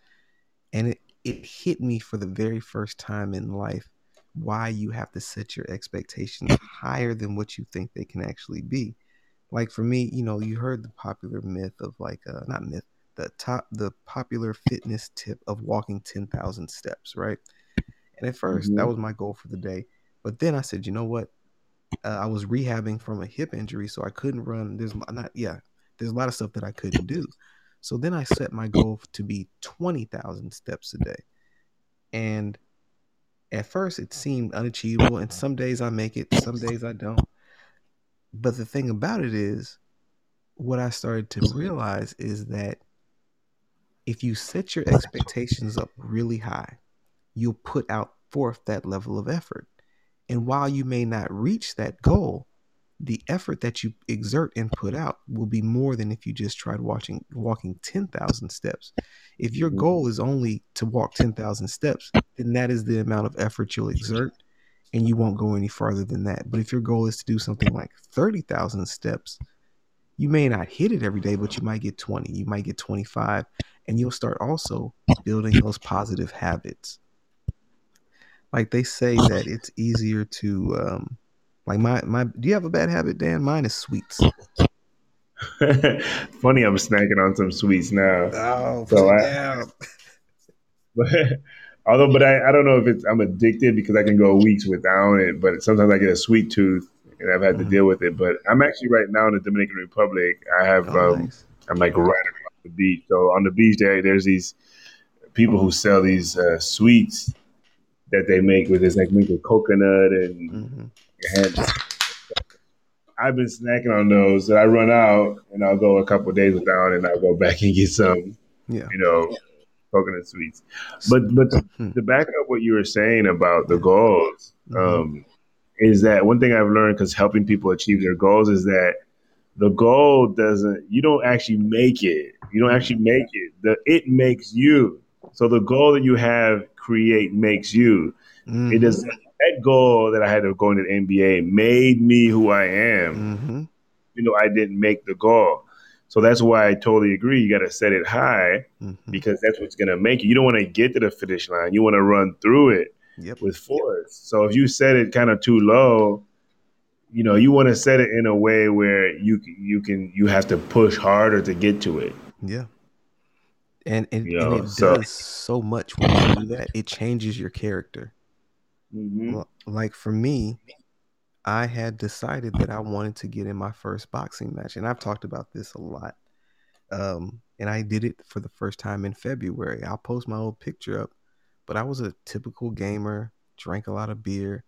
Speaker 1: and it it hit me for the very first time in life why you have to set your expectations higher than what you think they can actually be. Like for me, you know, you heard the popular myth of like uh not myth, the top the popular fitness tip of walking 10,000 steps, right? And at 1st that
Speaker 5: Mhm.
Speaker 1: was my goal for the day. But then I said, you know what? Uh, I was rehabbing from a hip injury, so I couldn't run. There's not, yeah, there's a lot of stuff that I couldn't do. So then I set my goal to be 20,000 steps a day. And at first it seemed unachievable. And some days I make it, some days I don't. But the thing about it is, what I started to realize is that if you set your expectations up really high, you'll put out forth that level of effort. And while you may not reach that goal, the effort that you exert and put out will be more than if you just tried watching walking 10,000 steps. If your goal is only to walk 10,000 steps, then that is the amount of effort you'll exert and you won't go any farther than that. But if your goal is to do something like 30,000 steps, you may not hit it every day, but you might get 20, you might get 25, and you'll start also building those positive habits. Like they say that it's easier to um like my my do you have a bad habit, Dan? Mine is sweets.
Speaker 5: Funny, I'm snacking on some sweets now.
Speaker 1: Oh,
Speaker 5: So I-. But although, but I, I don't know if it's I'm addicted because I can go weeks without it. But sometimes I get a sweet tooth and I've had
Speaker 1: Mhm.
Speaker 5: to deal with it. But I'm actually right now in the Dominican Republic. I have
Speaker 1: Oh,
Speaker 5: um,
Speaker 1: nice.
Speaker 5: I'm like right the beach. So on the beach there, there's these people who sell these uh, sweets that they make with this like mix of coconut and
Speaker 1: hmm
Speaker 5: and I've been snacking on those. And I run out and I'll go a couple of days without, and I'll go back and get some,
Speaker 1: Yeah.
Speaker 5: you know, coconut sweets. But but to,
Speaker 1: Hmm.
Speaker 5: to back up what you were saying about the goals,
Speaker 1: Mhm.
Speaker 5: um, is that one thing I've learned because helping people achieve their goals is that the goal doesn't you don't actually make it. You don't actually make it. The it makes you. So the goal that you have create makes you. It
Speaker 1: Mhm.
Speaker 5: does that goal that I had of going to the NBA made me who I am.
Speaker 1: Mhm.
Speaker 5: You know, I didn't make the goal. So that's why I totally agree. You got to set it high
Speaker 1: Mhm.
Speaker 5: because that's what's going to make you. You don't want to get to the finish line. You want to run through it
Speaker 1: Yep.
Speaker 5: with force. So if you set it kind of too low, you know, you want to set it in a way where you you can you have to push harder to get to it.
Speaker 1: Yeah. And and,
Speaker 5: You
Speaker 1: and it
Speaker 5: so-
Speaker 1: does so much when you do that. It changes your character.
Speaker 5: Mm-hmm.
Speaker 1: Well, like for me, I had decided that I wanted to get in my first boxing match, and I've talked about this a lot. Um, and I did it for the first time in February. I'll post my old picture up, but I was a typical gamer, drank a lot of beer.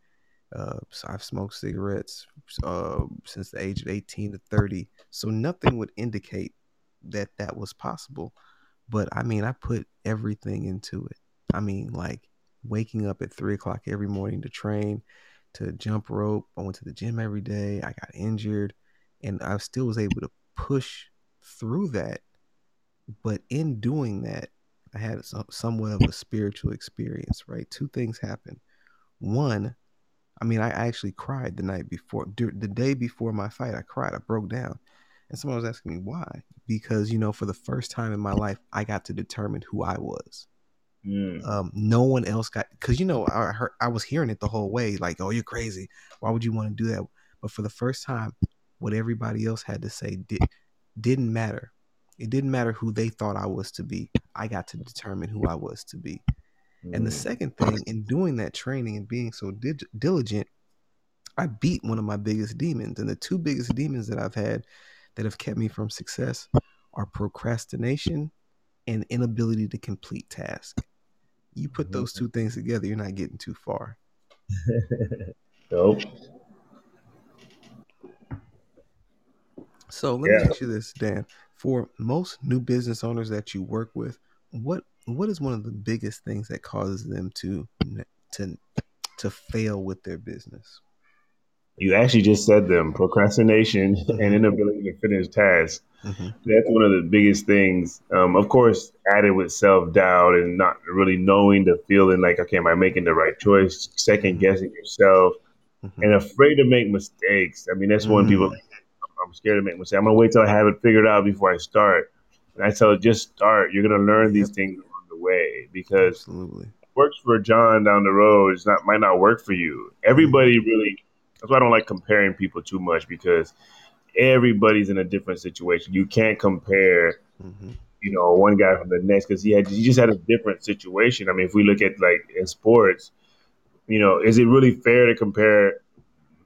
Speaker 1: Uh, so I've smoked cigarettes uh, since the age of 18 to 30. So nothing would indicate that that was possible. But I mean, I put everything into it. I mean, like waking up at three o'clock every morning to train, to jump rope. I went to the gym every day. I got injured, and I still was able to push through that. But in doing that, I had some, somewhat of a spiritual experience, right? Two things happened. One, I mean, I actually cried the night before, the day before my fight. I cried. I broke down. And someone was asking me why. Because, you know, for the first time in my life, I got to determine who I was.
Speaker 5: Mm.
Speaker 1: um, no one else got because you know I heard I was hearing it the whole way like oh you're crazy. Why would you want to do that? But for the first time what everybody else had to say did didn't matter. It didn't matter who they thought I was to be. I got to determine who I was to be. And the
Speaker 5: Mm.
Speaker 1: second thing in doing that training and being so di- diligent I beat one of my biggest demons. And the two biggest demons that I've had that have kept me from success are procrastination and inability to complete tasks. You put
Speaker 5: Mhm.
Speaker 1: those two things together, you're not getting too far.
Speaker 5: Nope.
Speaker 1: So let me
Speaker 5: Yeah.
Speaker 1: ask you this, Dan. For most new business owners that you work with, what what is one of the biggest things that causes them to to to fail with their business?
Speaker 5: You actually just said them procrastination
Speaker 1: Mhm.
Speaker 5: and inability to finish tasks.
Speaker 1: hmm
Speaker 5: That's one of the biggest things. Um, of course, added with self doubt and not really knowing the feeling like, okay, am I making the right choice? Second guessing yourself
Speaker 1: hmm
Speaker 5: and afraid to make mistakes. I mean, that's one people, I'm scared to make mistakes. I'm going to wait till I have it figured out before I start. And I tell, just start. You're going to learn these things along the way because
Speaker 1: Absolutely.
Speaker 5: works for John down the road is not might not work for you. Everybody really that's why I don't like comparing people too much because everybody's in a different situation. You can't compare,
Speaker 1: hmm
Speaker 5: you know, one guy from the next because he had he just had a different situation. I mean, if we look at like in sports, you know, is it really fair to compare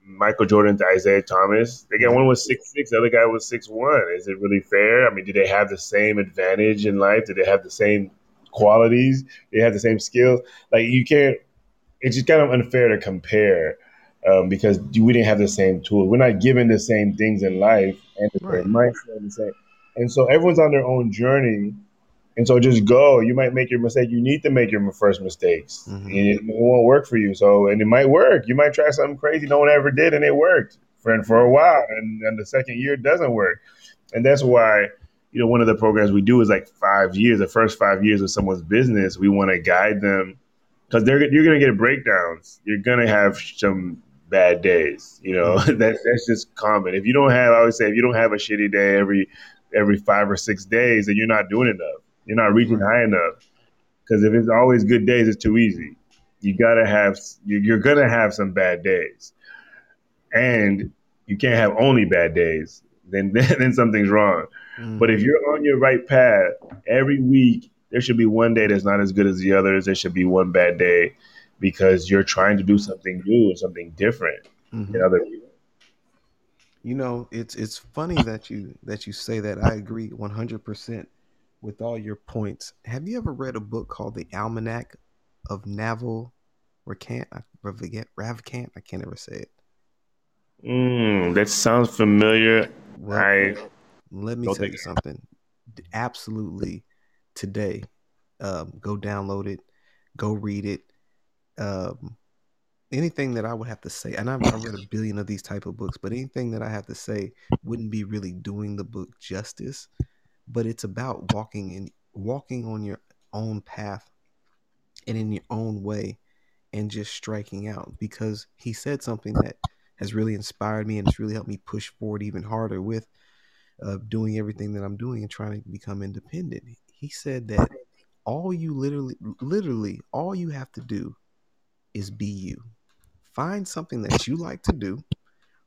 Speaker 5: Michael Jordan to Isiah Thomas? They got one was six six, the other guy was six one. Is it really fair? I mean, do they have the same advantage in life? Do they have the same qualities? Do they have the same skills? Like you can't. It's just kind of unfair to compare um, because we didn't have the same tools. We're not given the same things in life and the
Speaker 1: Right.
Speaker 5: same mindset the same. And so everyone's on their own journey. And so just go. You might make your mistake. You need to make your first mistakes.
Speaker 1: Mhm.
Speaker 5: It, it won't work for you. So, and it might work. You might try something crazy no one ever did and it worked for, for a while. And, and the second year doesn't work. And that's why, you know, one of the programs we do is like five years, the first five years of someone's business. We want to guide them because they're you're going to get breakdowns. You're going to have some bad days. You know, that, that's just common. If you don't have, I would say, if you don't have a shitty day every every five or six days, then you're not doing enough. You're not reaching high enough. Because if it's always good days, it's too easy. You gotta have. you- You're gonna have some bad days, and you can't have only bad days. Then then something's wrong.
Speaker 1: Mm-hmm.
Speaker 5: But if you're on your right path, every week there should be one day that's not as good as the others. There should be one bad day because you're trying to do something new and something different
Speaker 1: Mhm.
Speaker 5: than other people.
Speaker 1: You know, it's it's funny that you that you say that. I agree 100% with all your points. Have you ever read a book called The Almanac of Naval Ravikant? I Ravikant, Ravikant? I can't ever say it.
Speaker 5: Mm, that sounds familiar.
Speaker 1: Well,
Speaker 5: I
Speaker 1: let me tell you something. Absolutely, today, um, go download it, go read it. Um, anything that I would have to say, and I've, I've read a billion of these type of books, but anything that I have to say wouldn't be really doing the book justice. But it's about walking in, walking on your own path, and in your own way, and just striking out. Because he said something that has really inspired me and it's really helped me push forward even harder with uh, doing everything that I'm doing and trying to become independent. He said that all you literally, literally, all you have to do is be you. Find something that you like to do,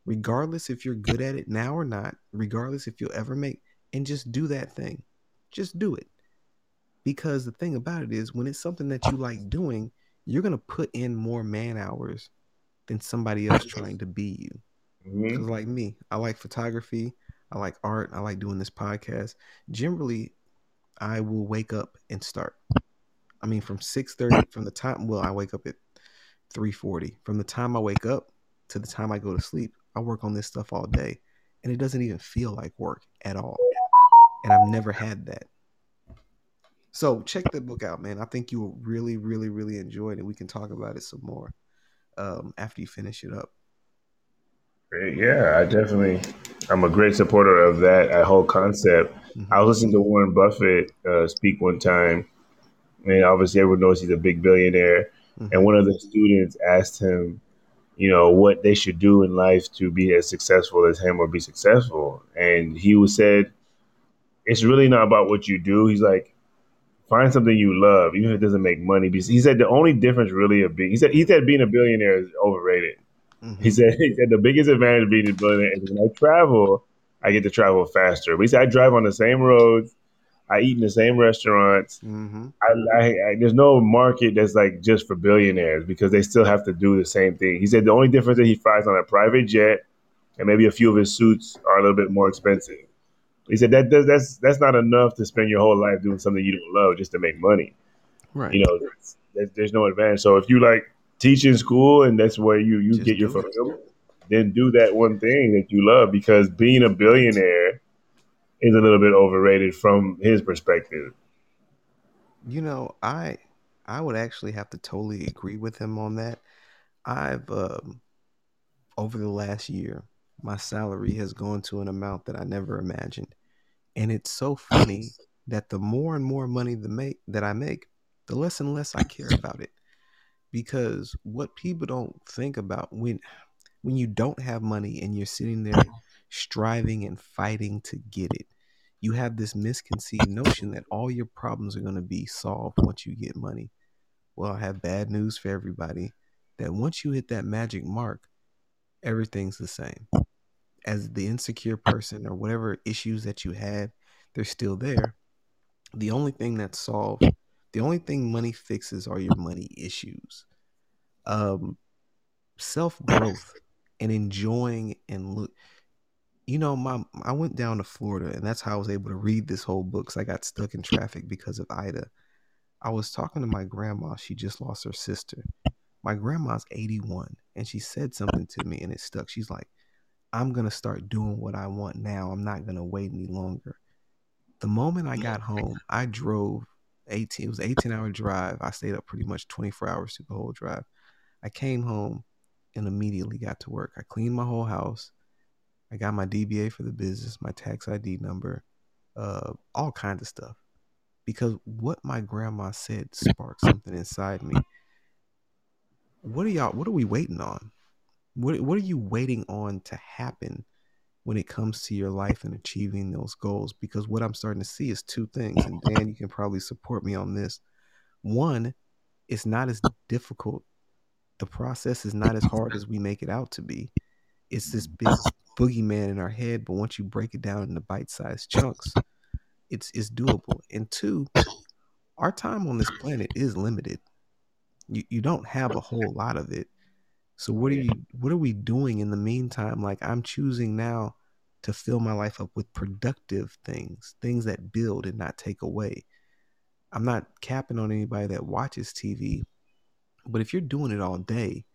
Speaker 1: regardless if you're good at it now or not, regardless if you'll ever make, and just do that thing. Just do it. Because the thing about it is, when it's something that you like doing, you're going to put in more man hours than somebody else trying to be you.
Speaker 5: mhm.
Speaker 1: Like me, I like photography, I like art, I like doing this podcast. Generally, I will wake up and start. I mean, from six thirty, from the time well, I wake up at three forty. From the time I wake up to the time I go to sleep, I work on this stuff all day, and it doesn't even feel like work at all. And I've never had that. So check the book out, man. I think you will really, really, really enjoy it, and we can talk about it some more um, after you finish it up.
Speaker 5: Yeah, I definitely. I'm a great supporter of that, that whole concept.
Speaker 1: Mhm.
Speaker 5: I was listening to Warren Buffett uh, speak one time, and obviously everyone knows he's a big billionaire.
Speaker 1: Mhm.
Speaker 5: And one of the students asked him, you know, what they should do in life to be as successful as him or be successful. And he was said, it's really not about what you do. He's like, find something you love, even if it doesn't make money. Because he said the only difference really of being he said he said being a billionaire is overrated.
Speaker 1: Mhm.
Speaker 5: He said he said the biggest advantage of being a billionaire is when I travel, I get to travel faster. But he said I drive on the same roads, I eat in the same restaurants.
Speaker 1: Mhm.
Speaker 5: I, I, I, there's no market that's like just for billionaires because they still have to do the same thing. He said the only difference that he flies on a private jet, and maybe a few of his suits are a little bit more expensive. He said that does, that's that's not enough to spend your whole life doing something you don't love just to make money.
Speaker 1: Right.
Speaker 5: You know, there's, there's no advantage. So if you like teach in school and that's where you you
Speaker 1: Just
Speaker 5: get your fulfillment, then do that one thing that you love because being a billionaire is a little bit overrated from his perspective.
Speaker 1: You know, I I would actually have to totally agree with him on that. I've um, over the last year, my salary has gone to an amount that I never imagined, and it's so funny that the more and more money the make that I make, the less and less I care about it. Because what people don't think about when when you don't have money and you're sitting there striving and fighting to get it, you have this misconceived notion that all your problems are going to be solved once you get money. Well, I have bad news for everybody that once you hit that magic mark, everything's the same. As the insecure person or whatever issues that you had, they're still there. The only thing that's solved, the only thing money fixes are your money issues. Um, self growth and enjoying and look. You know, my I went down to Florida, and that's how I was able to read this whole book. Cause I got stuck in traffic because of Ida. I was talking to my grandma. She just lost her sister. My grandma's 81, and she said something to me, and it stuck. She's like, I'm going to start doing what I want now. I'm not going to wait any longer. The moment I got mm, home, I drove 18, it was an 18 hour drive. I stayed up pretty much 24 hours through the whole drive. I came home and immediately got to work. I cleaned my whole house. I got my DBA for the business, my tax ID number, uh, all kinds of stuff. Because what my grandma said sparked something inside me. What are y'all? What are we waiting on? What What are you waiting on to happen when it comes to your life and achieving those goals? Because what I'm starting to see is two things, and Dan, you can probably support me on this. One, it's not as difficult. The process is not as hard as we make it out to be. It's this big boogeyman in our head, but once you break it down into bite-sized chunks, it's it's doable. And two, our time on this planet is limited. You you don't have a whole lot of it. So what are you what are we doing in the meantime? Like I'm choosing now to fill my life up with productive things, things that build and not take away. I'm not capping on anybody that watches TV, but if you're doing it all day,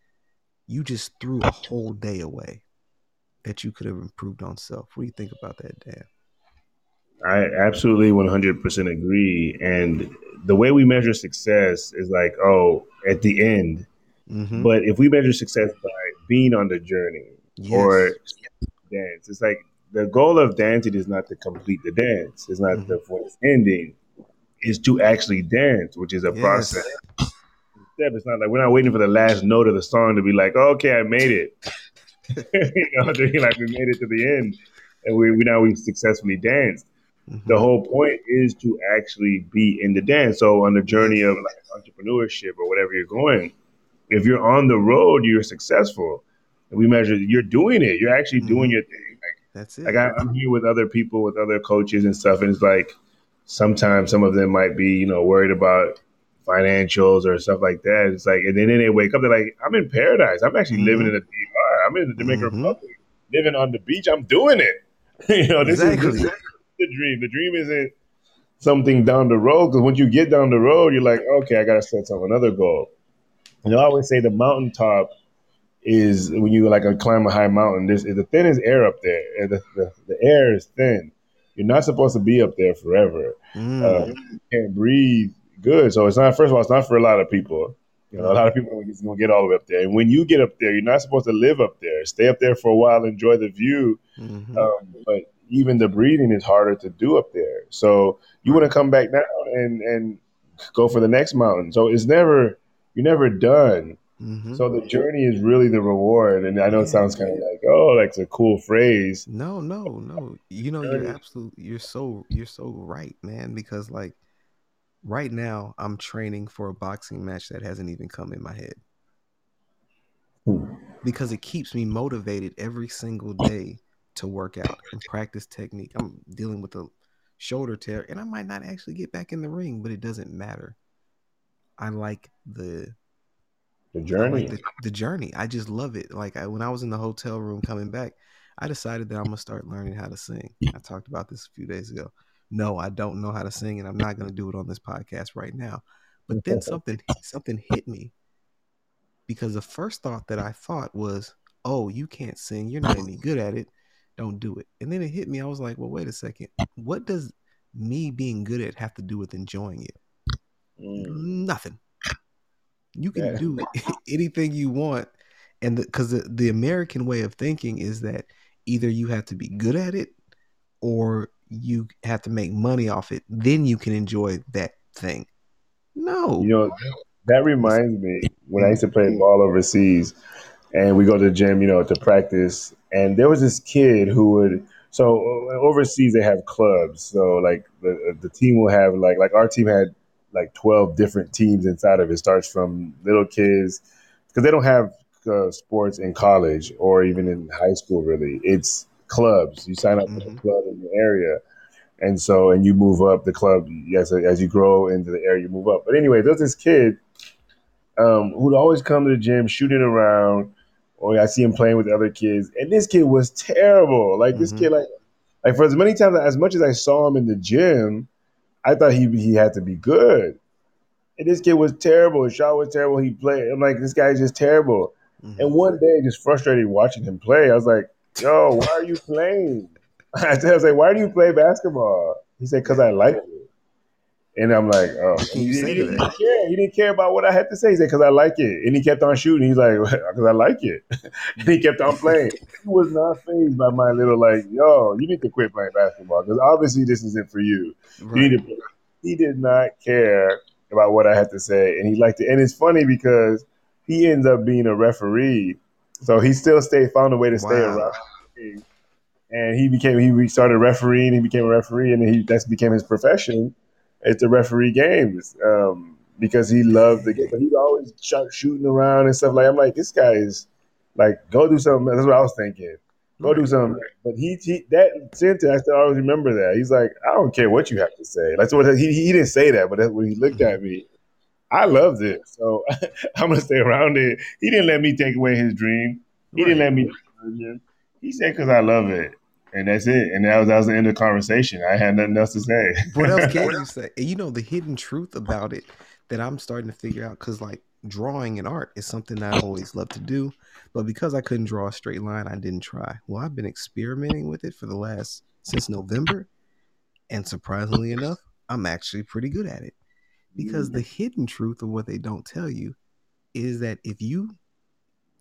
Speaker 1: you just threw a whole day away that you could have improved on self. What do you think about that, Dan?
Speaker 5: I absolutely 100% agree. And the way we measure success is like, oh, at the end.
Speaker 1: Mm-hmm.
Speaker 5: But if we measure success by being on the journey or dance, it's like the goal of dancing is not to complete the dance. It's not
Speaker 1: Mhm.
Speaker 5: the its ending. Is to actually dance, which is a
Speaker 1: Yes.
Speaker 5: process. Step. It's not like we're not waiting for the last note of the song to be like, oh, okay, I made it. you know, to be like we made it to the end, and we, we now we successfully danced
Speaker 1: Mhm.
Speaker 5: the whole point is to actually be in the dance. So on the journey of like entrepreneurship or whatever you're going, if you're on the road, you're successful. And we measure you're doing it. You're actually doing
Speaker 1: Mhm.
Speaker 5: your thing.
Speaker 1: Like, That's it.
Speaker 5: Like, like I, I'm here with other people, with other coaches and stuff, and it's like sometimes some of them might be, you know, worried about financials or stuff like that. It's like, and then they wake up, they're like, I'm in paradise. I'm actually living in a DR. I'm in the Dominican
Speaker 1: Mhm.
Speaker 5: Republic, living on the beach. I'm doing it. you know, this
Speaker 1: Exactly.
Speaker 5: is the dream. The dream isn't something down the road because once you get down the road, you're like, okay, I got to set some another goal. And I always say the mountaintop is when you like climb a high mountain. This is the thinnest air up there. The, the, the air is thin. You're not supposed to be up there forever.
Speaker 1: Mm.
Speaker 5: Uh, you can't breathe good. So it's not. First of all, it's not for a lot of people. You know, a lot of people are gonna get all the way up there. And when you get up there, you're not supposed to live up there. Stay up there for a while, enjoy the view.
Speaker 1: Mhm.
Speaker 5: Um, but even the breathing is harder to do up there. So you want to come back down and and go for the next mountain. So it's never you're never done.
Speaker 1: Mhm.
Speaker 5: So the journey is really the reward. And I know it sounds kind of like oh, like it's a cool phrase.
Speaker 1: No, no, no. You know, you're absolutely you're so you're so right, man, because like right now I'm training for a boxing match that hasn't even come in my head.
Speaker 5: Hmm.
Speaker 1: Because it keeps me motivated every single day to work out and practice technique. I'm dealing with a shoulder tear and I might not actually get back in the ring, but it doesn't matter. I like the
Speaker 5: The journey.
Speaker 1: like the, the journey. I just love it. Like I, when I was in the hotel room coming back, I decided that I'm gonna start learning how to sing. I talked about this a few days ago. No, I don't know how to sing, and I'm not gonna do it on this podcast right now. But then something something hit me because the first thought that I thought was, "Oh, you can't sing. You're not any good at it. Don't do it." And then it hit me. I was like, "Well, wait a second. What does me being good at have to do with enjoying it?
Speaker 5: Mm.
Speaker 1: Nothing. You can
Speaker 5: Yeah.
Speaker 1: do anything you want, and because the, the American way of thinking is that either you have to be good at it or you have to make money off it. Then you can enjoy that thing. No.
Speaker 5: You know, that reminds me when I used to play ball overseas and we go to the gym, you know, to practice. And there was this kid who would, so uh, overseas they have clubs. So like the, the team will have like, like our team had like 12 different teams inside of it. Starts from little kids because they don't have uh, sports in college or even in high school, really. It's clubs. You sign up for
Speaker 1: Mhm.
Speaker 5: the club in your area. And so, and you move up the club as, as you grow into the area, you move up. But anyway, there's this kid um, who'd always come to the gym shooting around, or I see him playing with other kids, and this kid was terrible. Like this
Speaker 1: Mhm.
Speaker 5: kid, like like for as many times as much as I saw him in the gym, I thought he he had to be good. And this kid was terrible. His shot was terrible. He played. I'm like, this guy's just terrible.
Speaker 1: Mhm.
Speaker 5: And one day, just frustrated watching him play, I was like, "Yo, why are you playing?" I was like, "Why do you play basketball?" He said, "Cause I like it." And I'm like, "Oh." He, didn't- he didn't care. He didn't care about what I had to say. He said, "Cause I like it," and he kept on shooting. He's like, "Cause I like it," and he kept on playing. He was not phased by my little like, "Yo, you need to quit playing basketball because obviously this isn't for you." You
Speaker 1: Right.
Speaker 5: need to. He did not care about what I had to say, and he liked it. And it's funny because he ends up being a referee, so he still stayed found a way to stay
Speaker 1: Wow.
Speaker 5: around. And he became he started refereeing. He became a referee, and he that's became his profession. It's the referee games um, because he loved the game. But he's always shot, shooting around and stuff like. I'm like, this guy is like, go do something. That's what I was thinking. Go do something. But he, he that sentence, I still always remember that. He's like, I don't care what you have to say. Like, so what he, he didn't say that, but that's when he looked at me. I loved it, so I'm gonna stay around it. He didn't let me take away his dream. He didn't let me. He said, "Cause I love it," and that's it. And that was that was the end of the conversation. I had nothing else to say.
Speaker 1: What else can you say? You know the hidden truth about it that I'm starting to figure out because like drawing and art is something I always love to do, but because I couldn't draw a straight line, I didn't try. Well, I've been experimenting with it for the last since November, and surprisingly enough, I'm actually pretty good at it. Because the hidden truth of what they don't tell you is that if you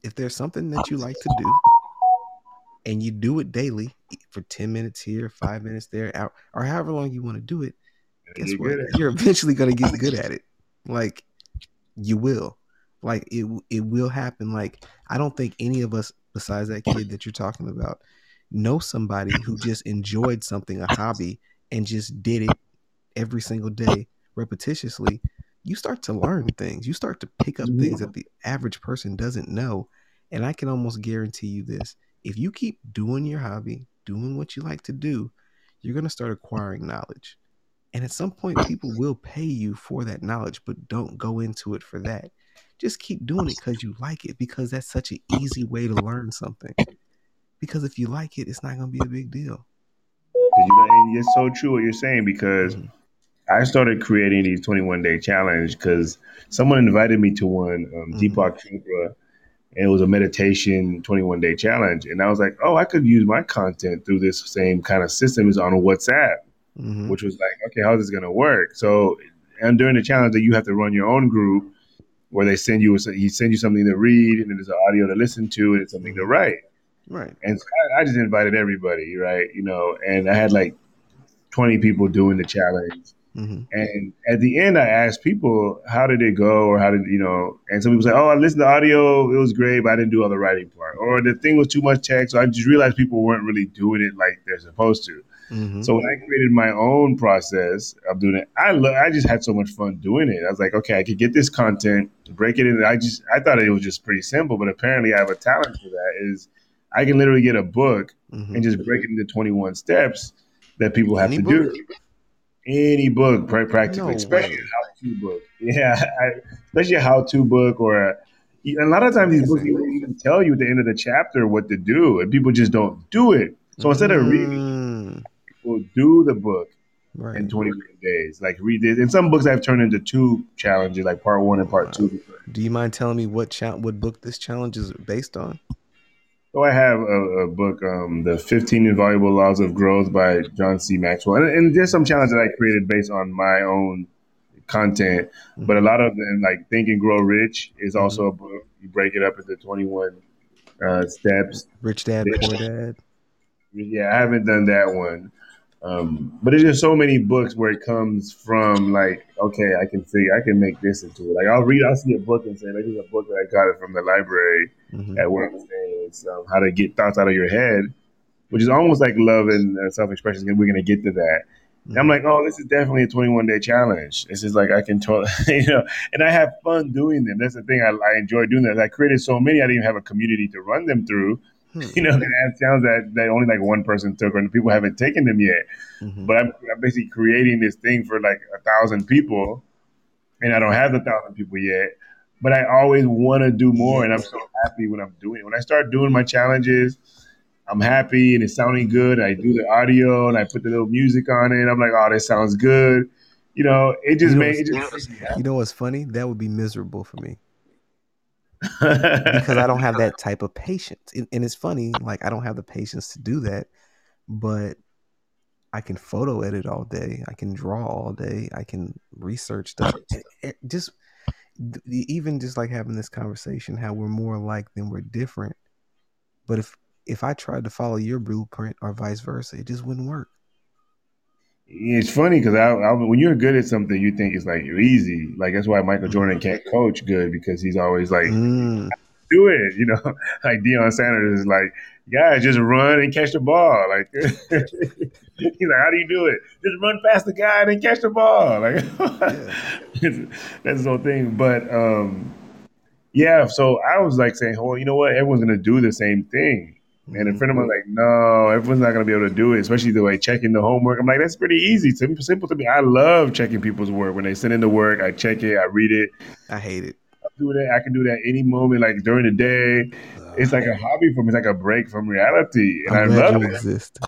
Speaker 1: if there's something that you like to do and you do it daily for 10 minutes here, five minutes there, out, or however long you want to do it, guess
Speaker 5: You're
Speaker 1: what? You're eventually gonna get good at it. Like you will. Like it it will happen. Like I don't think any of us, besides that kid that you're talking about, know somebody who just enjoyed something, a hobby, and just did it every single day repetitiously. You start to learn things. You start to pick up things that the average person doesn't know. And I can almost guarantee you this. If you keep doing your hobby, doing what you like to do, you're going to start acquiring knowledge. And at some point, people will pay you for that knowledge, but don't go into it for that. Just keep doing it because you like it, because that's such an easy way to learn something. Because if you like it, it's not going to be a big deal.
Speaker 5: 'Cause you know, and it's so true what you're saying because
Speaker 1: Mhm.
Speaker 5: I started creating these 21 day challenge because someone invited me to one, um,
Speaker 1: Mhm.
Speaker 5: Deepak Chopra, and it was a meditation 21 day challenge. And I was like, oh, I could use my content through this same kind of system is on WhatsApp,
Speaker 1: Mhm.
Speaker 5: which was like, okay, how's this going to work? So, and during the challenge, that you have to run your own group where they send you, he send you something to read, and then there's an audio to listen to, and it's something to write.
Speaker 1: Right.
Speaker 5: And so I, I just invited everybody, right? You know, and I had like 20 people doing the challenge.
Speaker 1: Hmm
Speaker 5: And at the end, I asked people, how did it go? Or how did, you know, and some people say, oh, I listened to audio. It was great, but I didn't do all the writing part. Or the thing was too much text. So I just realized people weren't really doing it like they're supposed to.
Speaker 1: hmm
Speaker 5: So when I created my own process of doing it, I lo- I just had so much fun doing it. I was like, okay, I could get this content, break it in. I just I thought it was just pretty simple, but apparently I have a talent for that. Is I can literally get a book
Speaker 1: hmm
Speaker 5: and just break it into 21 steps that people have
Speaker 1: Any
Speaker 5: to
Speaker 1: book?
Speaker 5: do. Any book, pra- practically,
Speaker 1: No
Speaker 5: especially how-to book. Yeah, I, especially a how-to book or a, a lot of times these books don't even tell you at the end of the chapter what to do, and people just don't do it. So instead of reading,
Speaker 1: Mm,
Speaker 5: people do the book
Speaker 1: right.
Speaker 5: in 21 days. Like read it. And some books I've turned into two challenges, like part one and part two.
Speaker 1: Do you mind telling me what cha- what book this challenge is based on?
Speaker 5: So I have a, a book, um, The 15 Invaluable Laws of Growth by John C. Maxwell. And, and there's some challenges that I created based on my own content. But a lot of them, like Think and Grow Rich, is also a book. You break it up into 21 uh, steps.
Speaker 1: Rich Dad
Speaker 5: Rich.
Speaker 1: Poor Dad.
Speaker 5: Yeah, I haven't done that one. Um, but there's just so many books where it comes from like, okay, I can figure, I can make this into it. Like I'll read, I'll see a book and say, like, this is a book that I got it from the library
Speaker 1: Mhm.
Speaker 5: at work. It's um, how to get thoughts out of your head, which is almost like love and uh, self-expression. We're gonna get to that. I'm like, oh, this is definitely a 21 day challenge. This is like I can, totally, you know, and I have fun doing them. That's the thing. I, I enjoy doing that. I created so many. I didn't even have a community to run them through.
Speaker 1: Hmm.
Speaker 5: You know, and that sounds that that only like one person took, and people haven't taken them yet.
Speaker 1: Mhm.
Speaker 5: But I'm, I'm basically creating this thing for like a thousand people, and I don't have the thousand people yet. But I always want to do more, and I'm so happy when I'm doing it. When I start doing my challenges, I'm happy and it's sounding good. I do the audio and I put the little music on it. I'm like, oh, this sounds good. You know, it just
Speaker 1: You know
Speaker 5: made it just
Speaker 1: You know what's funny? That would be miserable for me because I don't have that type of patience. And, and it's funny, like I don't have the patience to do that, but I can photo edit all day. I can draw all day. I can research stuff. It- it just even just like having this conversation, how we're more alike than we're different. But if if I tried to follow your blueprint or vice versa, it just wouldn't work.
Speaker 5: It's funny because I, I, when you're good at something, you think it's like easy. Like that's why Michael Jordan can't coach good because he's always like,
Speaker 1: Mm,
Speaker 5: do it. You know, like Deion Sanders is like, guys, just run and catch the ball. Like he's like, how do you do it? Just run past the guy and then catch the ball. Like that's his whole thing. But um, yeah, so I was like saying, well, you know what? Everyone's gonna do the same thing. And a friend of mine was like, no, everyone's not going to be able to do it, especially the way checking the homework. I'm like, that's pretty easy. Simple, simple to me. I love checking people's work. When they send in the work, I check it, I read it.
Speaker 1: I hate it.
Speaker 5: I do that. I can do that any moment, like during the day. It's like a hobby for me. It's like a break from reality. And i
Speaker 1: I'm glad
Speaker 5: love
Speaker 1: you
Speaker 5: it.
Speaker 1: exist.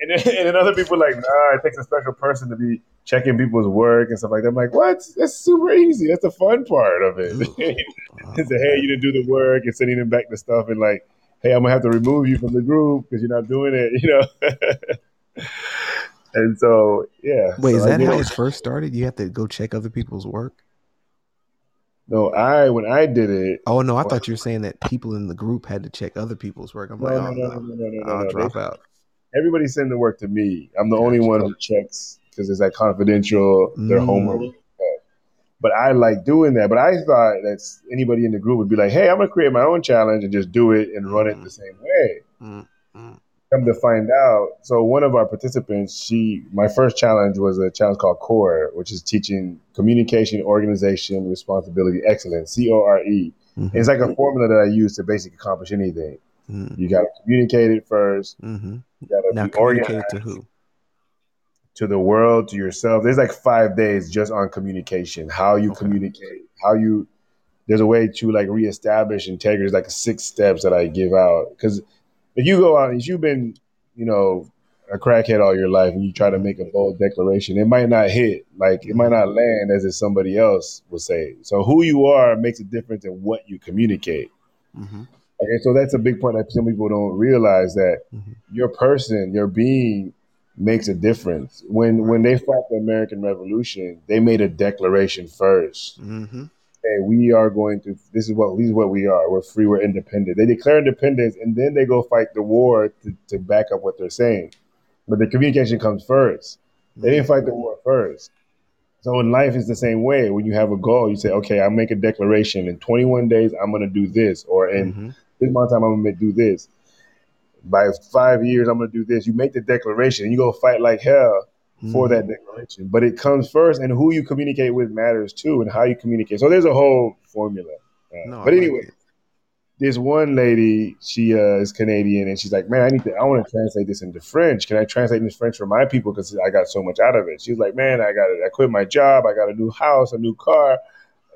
Speaker 5: And then, and then other people like, nah, it takes a special person to be checking people's work and stuff like that. I'm like, what? That's super easy. That's the fun part of it.
Speaker 1: Oh,
Speaker 5: It's a, hey, you didn't do the work and sending them back the stuff and like, hey, I'm gonna have to remove you from the group because you're not doing it, you know. and so, yeah.
Speaker 1: Wait,
Speaker 5: so
Speaker 1: is that how
Speaker 5: it.
Speaker 1: first started? You have to go check other people's work?
Speaker 5: No, I when I did it.
Speaker 1: Oh no, I thought you were saying that people in the group had to check other people's work. I'm
Speaker 5: No,
Speaker 1: like,
Speaker 5: no,
Speaker 1: oh,
Speaker 5: no,
Speaker 1: no,
Speaker 5: no, no, no,
Speaker 1: I'll
Speaker 5: no.
Speaker 1: drop
Speaker 5: They-
Speaker 1: out.
Speaker 5: Everybody send the work to me. I'm the only one who checks because it's like confidential. Their
Speaker 1: Mm.
Speaker 5: homework. But I like doing that. But I thought that anybody in the group would be like, "Hey, I'm gonna create my own challenge and just do it and run it
Speaker 1: Mhm.
Speaker 5: the same way."
Speaker 1: Mm, mm.
Speaker 5: come to find out, so one of our participants, she, my first challenge was a challenge called CORE, which is teaching communication, organization, responsibility, excellence, C O R E.
Speaker 1: Mhm.
Speaker 5: It's like a formula that I use to basically accomplish anything.
Speaker 1: Mm,
Speaker 5: You got to communicate it first.
Speaker 1: mhm.
Speaker 5: You got
Speaker 1: Now
Speaker 5: to be
Speaker 1: communicate
Speaker 5: organized
Speaker 1: it to who?
Speaker 5: To the world, to yourself. There's like five days just on communication, how you
Speaker 1: Okay.
Speaker 5: communicate, how you. There's a way to like reestablish integrity. There's like six steps that I give out because if you go out, if you've been, you know, a crackhead all your life and you try to make a bold declaration, it might not hit. Like it might not land as if somebody else would say. So who you are makes a difference in what you communicate.
Speaker 1: hmm
Speaker 5: Okay, so that's a big point that some people don't realize that
Speaker 1: Mhm.
Speaker 5: your person, your being makes a difference. When when they fought the American Revolution, they made a declaration first.
Speaker 1: hmm
Speaker 5: Hey, we are going to this is what this is what we are. We're free, we're independent. They declare independence and then they go fight the war to, to back up what they're saying. But the communication comes first. They didn't fight the war first. So in life it's the same way. When you have a goal, you say, okay, I'll make a declaration. In 21 days, I'm going to do this, or in
Speaker 1: hmm
Speaker 5: this amount of time, I'm going to do this. By five years, I'm going to do this. You make the declaration, and you go fight like hell for
Speaker 1: Mm-hmm.
Speaker 5: that declaration. But it comes first, and who you communicate with matters too, and how you communicate. So there's a whole formula. Uh,
Speaker 1: No,
Speaker 5: but anyway,
Speaker 1: it.
Speaker 5: this one lady, she uh, is Canadian, and she's like, "Man, I need to. I want to translate this into French. Can I translate this French for my people? Because I got so much out of it." She's like, "Man, I got. It. I quit my job. I got a new house, a new car.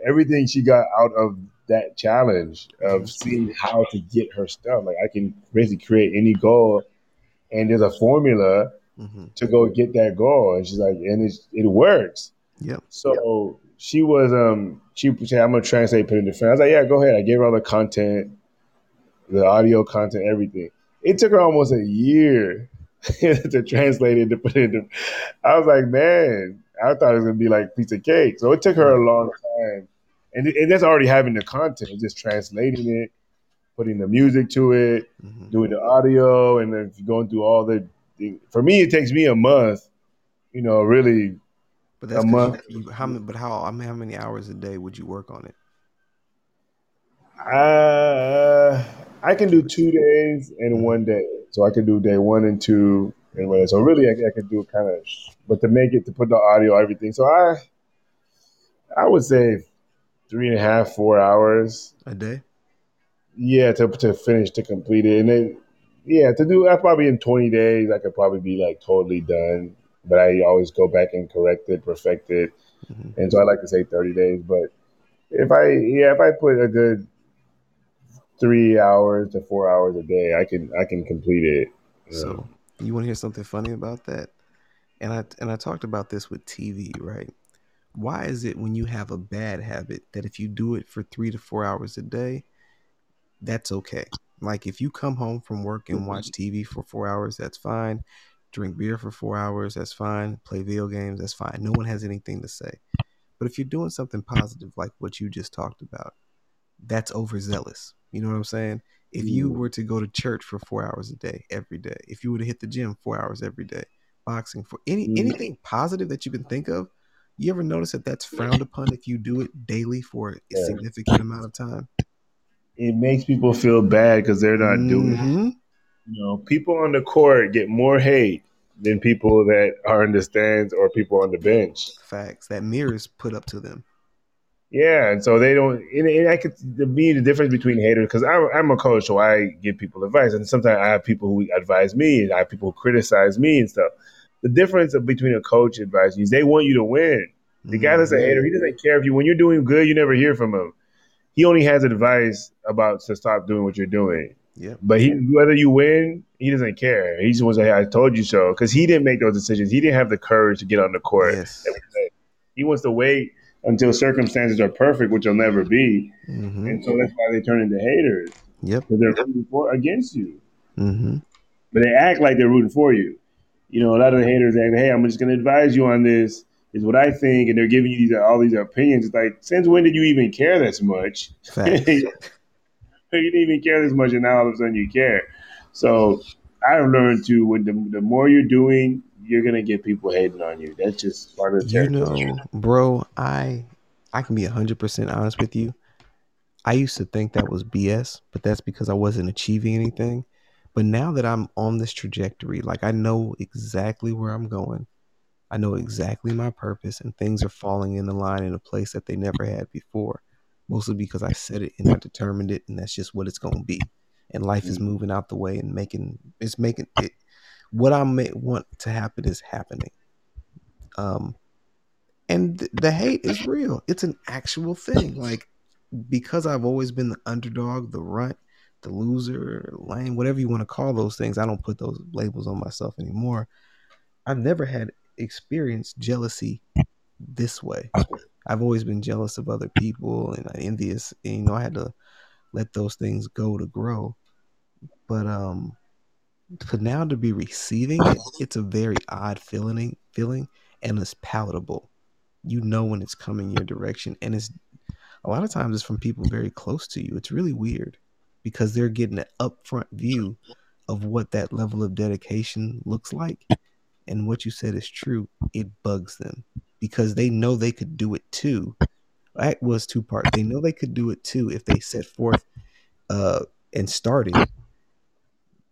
Speaker 5: everything she got out of that challenge of seeing how to get her stuff. Like I can basically create any goal, and there's a formula
Speaker 1: hmm
Speaker 5: to go get that goal. And she's like, and it's, it works.
Speaker 1: Yep.
Speaker 5: So she was um she said, I'm gonna translate, put it in French. I was like, yeah, go ahead. I gave her all the content, the audio content, everything. It took her almost a year to translate it to put it in. I was like, man, I thought it was gonna be like piece of cake. So it took her a long time, and, and that's already having the content, just translating it, putting the music to it,
Speaker 1: hmm
Speaker 5: doing the audio, and then going through all the. for me, it takes me a month. You know, really
Speaker 1: But that's
Speaker 5: A month.
Speaker 1: you, how many, but how I mean, how many hours a day would you work on it?
Speaker 5: Uh, I can do two days and
Speaker 1: Mhm.
Speaker 5: one day. So I can do day one and two and whatever. So really, I, I could do kind of, but to make it to put the audio, everything. So I, I would say three and a half, four hours.
Speaker 1: A day?
Speaker 5: Yeah, to to finish to complete it, and then yeah, to do. I probably in twenty days, I could probably be like totally done. But I always go back and correct it, perfect it,
Speaker 1: hmm
Speaker 5: and so I like to say thirty days. But if I yeah, if I put a good three hours to four hours a day, I can I can complete it. you know.
Speaker 1: So you want to hear something funny about that? And I and I talked about this with TV, right? Why is it when you have a bad habit that if you do it for three to four hours a day, that's okay? Like if you come home from work and watch TV for four hours, that's fine. Drink beer for four hours, that's fine. Play video games, that's fine. No one has anything to say. But if you're doing something positive like what you just talked about, that's overzealous. You know what I'm saying? If you
Speaker 5: Mm.
Speaker 1: were to go to church for four hours a day, every day, if you were to hit the gym four hours every day, boxing for any
Speaker 5: Mm.
Speaker 1: anything positive that you can think of, you ever notice that that's frowned upon if you do it daily for a
Speaker 5: Yeah.
Speaker 1: significant amount of time?
Speaker 5: It makes people feel bad because they're not doing it.
Speaker 1: Mhm.
Speaker 5: You know, people on the court get more hate than people that are in the stands or people on the bench.
Speaker 1: Facts. That mirrors put up to them.
Speaker 5: Yeah, and so they don't. And, and I could me the difference between haters because I'm I'm a coach, so I give people advice, and sometimes I have people who advise me, and I have people who criticize me and stuff. The difference of- between a coach advising is they want you to win. The guy that's a hater, he doesn't care if you when you're doing good, you never hear from him. He only has advice about to stop doing what you're doing.
Speaker 1: Yeah.
Speaker 5: But he, whether you win, he doesn't care. He just wants to say, "I told you so," because he didn't make those decisions. He didn't have the courage to get on the court.
Speaker 1: Yes.
Speaker 5: He wants to wait until circumstances are perfect, which will never be,
Speaker 1: hmm
Speaker 5: and so that's why they turn into haters
Speaker 1: Yep.
Speaker 5: because they're rooting for against you,
Speaker 1: hmm
Speaker 5: but they act like they're rooting for you. You know, a lot of the haters act, "Hey, I'm just going to advise you on this." Is what I think, and they're giving you these all these opinions. It's like, since when did you even care this much? You didn't even care this much, and now all of a sudden you care. So I've learned to when the, the more you're doing, you're gonna get people hating on you. That's just part of the
Speaker 1: You
Speaker 5: territory.
Speaker 1: know, bro, I I can be hundred percent honest with you. I used to think that was BS, but that's because I wasn't achieving anything. But now that I'm on this trajectory, like I know exactly where I'm going. I know exactly my purpose and things are falling in the line in a place that they never had before. Mostly because I said it and I determined it and that's just what it's going to be. And life is moving out the way and making it's making it what I may want to happen is happening. Um and th- the hate is real. It's an actual thing. Like because I've always been the underdog, the runt, the loser, lame, whatever you want to call those things. I don't put those labels on myself anymore. I've never had experienced jealousy this way. I've always been jealous of other people and envious. And, you know, I had to let those things go to grow. But um, for now to be receiving it, it's a very odd feeling, feeling, and it's palatable. You know when it's coming your direction, and it's a lot of times it's from people very close to you. It's really weird because they're getting an upfront view of what that level of dedication looks like. And what you said is true. It bugs them because they know they could do it too. That was two parts. They know they could do it too if they set forth uh, and started.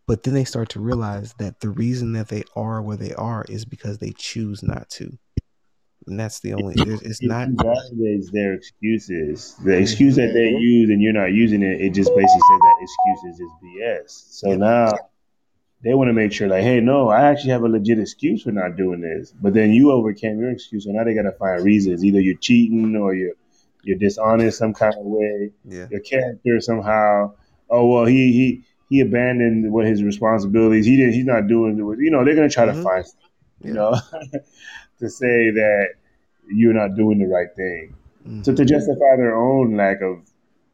Speaker 1: But then they start to realize that the reason that they are where they are is because they choose not to. And that's the only, there's, it's
Speaker 5: It
Speaker 1: not,
Speaker 5: invalidates their excuses. The excuse that they use and you're not using it, it just basically says that excuse is just BS. So
Speaker 1: Yeah.
Speaker 5: now they want to make sure, like, hey, no, I actually have a legit excuse for not doing this. But then you overcame your excuse, so now they got to find reasons. Either you're cheating or you're you're dishonest some kind of way.
Speaker 1: Yeah.
Speaker 5: Your character somehow. Oh well, he he he abandoned what his responsibilities. He didn't. He's not doing. it. You know, they're gonna try
Speaker 1: Mhm.
Speaker 5: to find. You
Speaker 1: Yeah.
Speaker 5: know, to say that you're not doing the right thing.
Speaker 1: Mhm.
Speaker 5: So to justify their own lack of,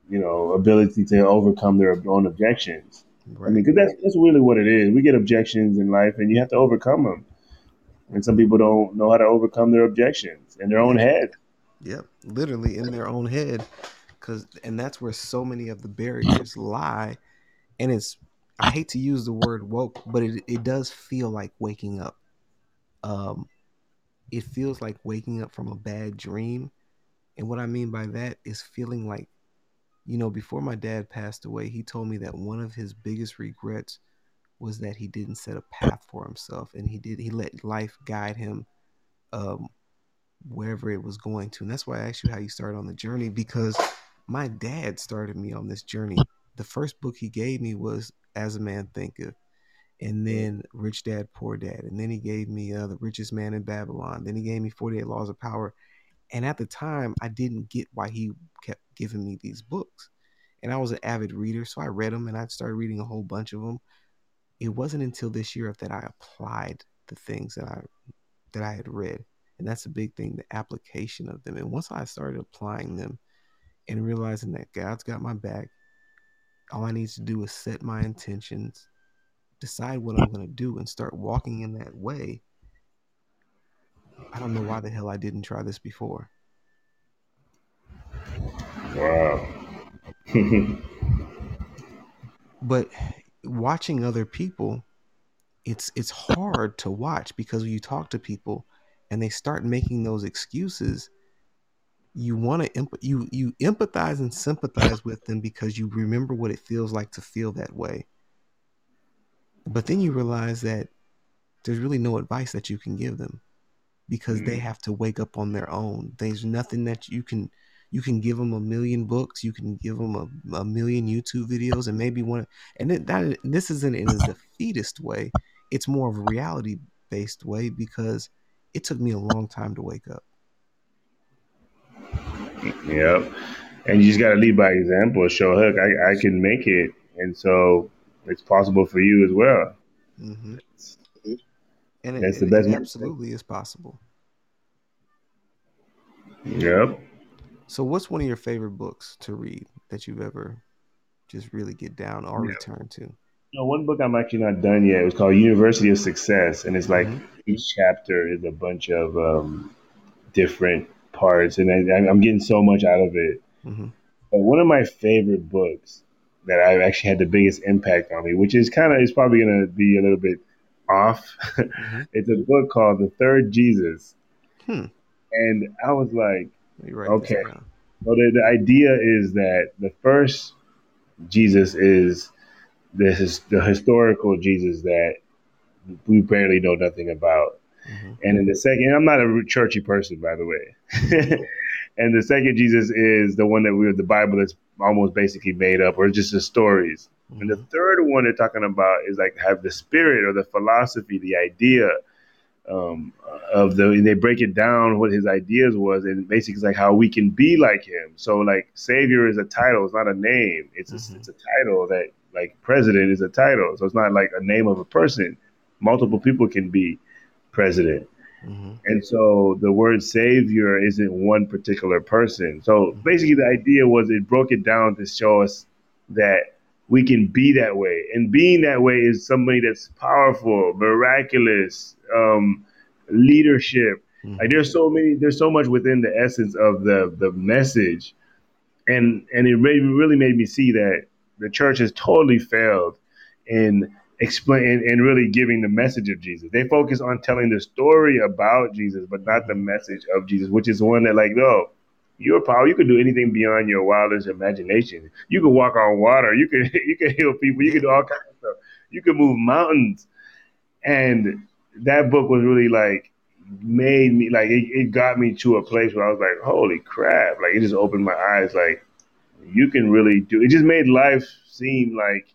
Speaker 5: you know, ability to overcome their own objections. I mean, because that's that's really what it is. We get objections in life, and you have to overcome them. And some people don't know how to overcome their objections in their own head.
Speaker 1: Yep, literally in their own head, because and that's where so many of the barriers lie. And it's I hate to use the word woke, but it it does feel like waking up. Um, it feels like waking up from a bad dream, and what I mean by that is feeling like, you know, before my dad passed away, he told me that one of his biggest regrets was that he didn't set a path for himself, and he did he let life guide him. Um, wherever it was going to. And that's why I asked you how you started on the journey because my dad started me on this journey. The first book he gave me was As a Man Thinketh, and then Rich Dad Poor Dad, and then he gave me uh, The Richest Man in Babylon. Then he gave me 48 Laws of Power. And at the time, I didn't get why he kept giving me these books. And I was an avid reader, so I read them and I started reading a whole bunch of them. It wasn't until this year that I applied the things that I that I had read and that's a big thing the application of them and once i started applying them and realizing that god's got my back all i need to do is set my intentions decide what i'm going to do and start walking in that way i don't know why the hell i didn't try this before
Speaker 5: Wow.
Speaker 1: but watching other people it's it's hard to watch because when you talk to people and they start making those excuses you want to emp- you you empathize and sympathize with them because you remember what it feels like to feel that way but then you realize that there's really no advice that you can give them because they
Speaker 5: Mm.
Speaker 1: have to wake up on their own there's nothing that you can you can give them a million books you can give them a, a million youtube videos and maybe one and it, that this isn't in a defeatist way it's more of a reality based way because it took me a long time to wake up
Speaker 5: Yep. And you just got to lead by example. Show, look, I, I can make it. And so it's possible for you as well.
Speaker 1: hmm and it,
Speaker 5: That's the
Speaker 1: it-
Speaker 5: best
Speaker 1: it absolutely is possible
Speaker 5: Yep.
Speaker 1: so what's one of your favorite books to read that you've ever just really get down or
Speaker 5: Yeah.
Speaker 1: return to
Speaker 5: You know, one book I'm actually not done yet. It was called University of Success, and it's like
Speaker 1: Mhm.
Speaker 5: each chapter is a bunch of um, different parts, and I, I'm getting so much out of it.
Speaker 1: hmm
Speaker 5: But one of my favorite books that I've actually had the biggest impact on me, which is kind of is probably going to be a little bit off.
Speaker 1: hmm
Speaker 5: it's a book called The Third Jesus,
Speaker 1: Hmm.
Speaker 5: and I was like,
Speaker 1: Let me write this
Speaker 5: Okay. So the, the idea is that the first Jesus is this is the historical Jesus that we barely know nothing about.
Speaker 1: Mhm.
Speaker 5: And in the second, I'm not a churchy person, by the way. and the second Jesus is the one that we the Bible that's almost basically made up, or just the stories. And the
Speaker 1: Mhm.
Speaker 5: third one they're talking about is like have the spirit or the philosophy, the idea um, of the. And they break it down what his ideas was, and basically it's like how we can be like him. So like Savior is a title, it's not a name. It's a,
Speaker 1: Mhm.
Speaker 5: it's a title that like President is a title, so it's not like a name of a person. Multiple people can be president.
Speaker 1: Mhm.
Speaker 5: And so the word savior isn't one particular person. So basically, the idea was it broke it down to show us that we can be that way. And being that way is somebody that's powerful, miraculous, um, leadership.
Speaker 1: Mhm.
Speaker 5: Like there's so many, there's so much within the essence of the the message, and and it really really made me see that the church has totally failed in explain and, and really giving the message of Jesus. They focus on telling the story about Jesus, but not the message of Jesus, which is one that like, no, you're power. You can do anything beyond your wildest imagination. You can walk on water. You can you can heal people. You can do all kinds of stuff. You can move mountains. And that book was really like made me like it, it got me to a place where I was like, holy crap! Like it just opened my eyes. Like you can really do. It just made life seem like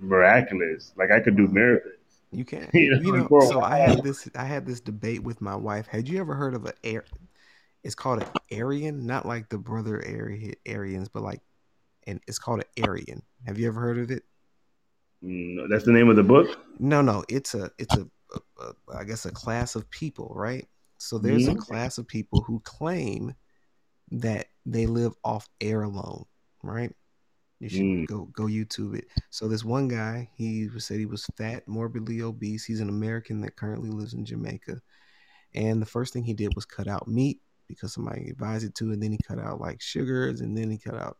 Speaker 5: miraculous. Like I could do miracles.
Speaker 1: You can.
Speaker 5: You know,
Speaker 1: You know, so I had this I had this debate with my wife. Had you ever heard of a air It's called an Aryan, not like the brother Ari- Aryans, but like, and it's called an Aryan. Have you ever heard of it?
Speaker 5: Mm, that's the name of the book.
Speaker 1: No, no, it's a it's a, a, a I guess a class of people, right? So there's a
Speaker 5: Mhm.
Speaker 1: class of people who claim that they live off air alone, right? You should
Speaker 5: Mm.
Speaker 1: go go YouTube it. So this one guy, he was- said he was fat, morbidly obese. He's an American that currently lives in Jamaica. And the first thing he did was cut out meat because somebody advised it to, and then he cut out like sugars, and then he cut out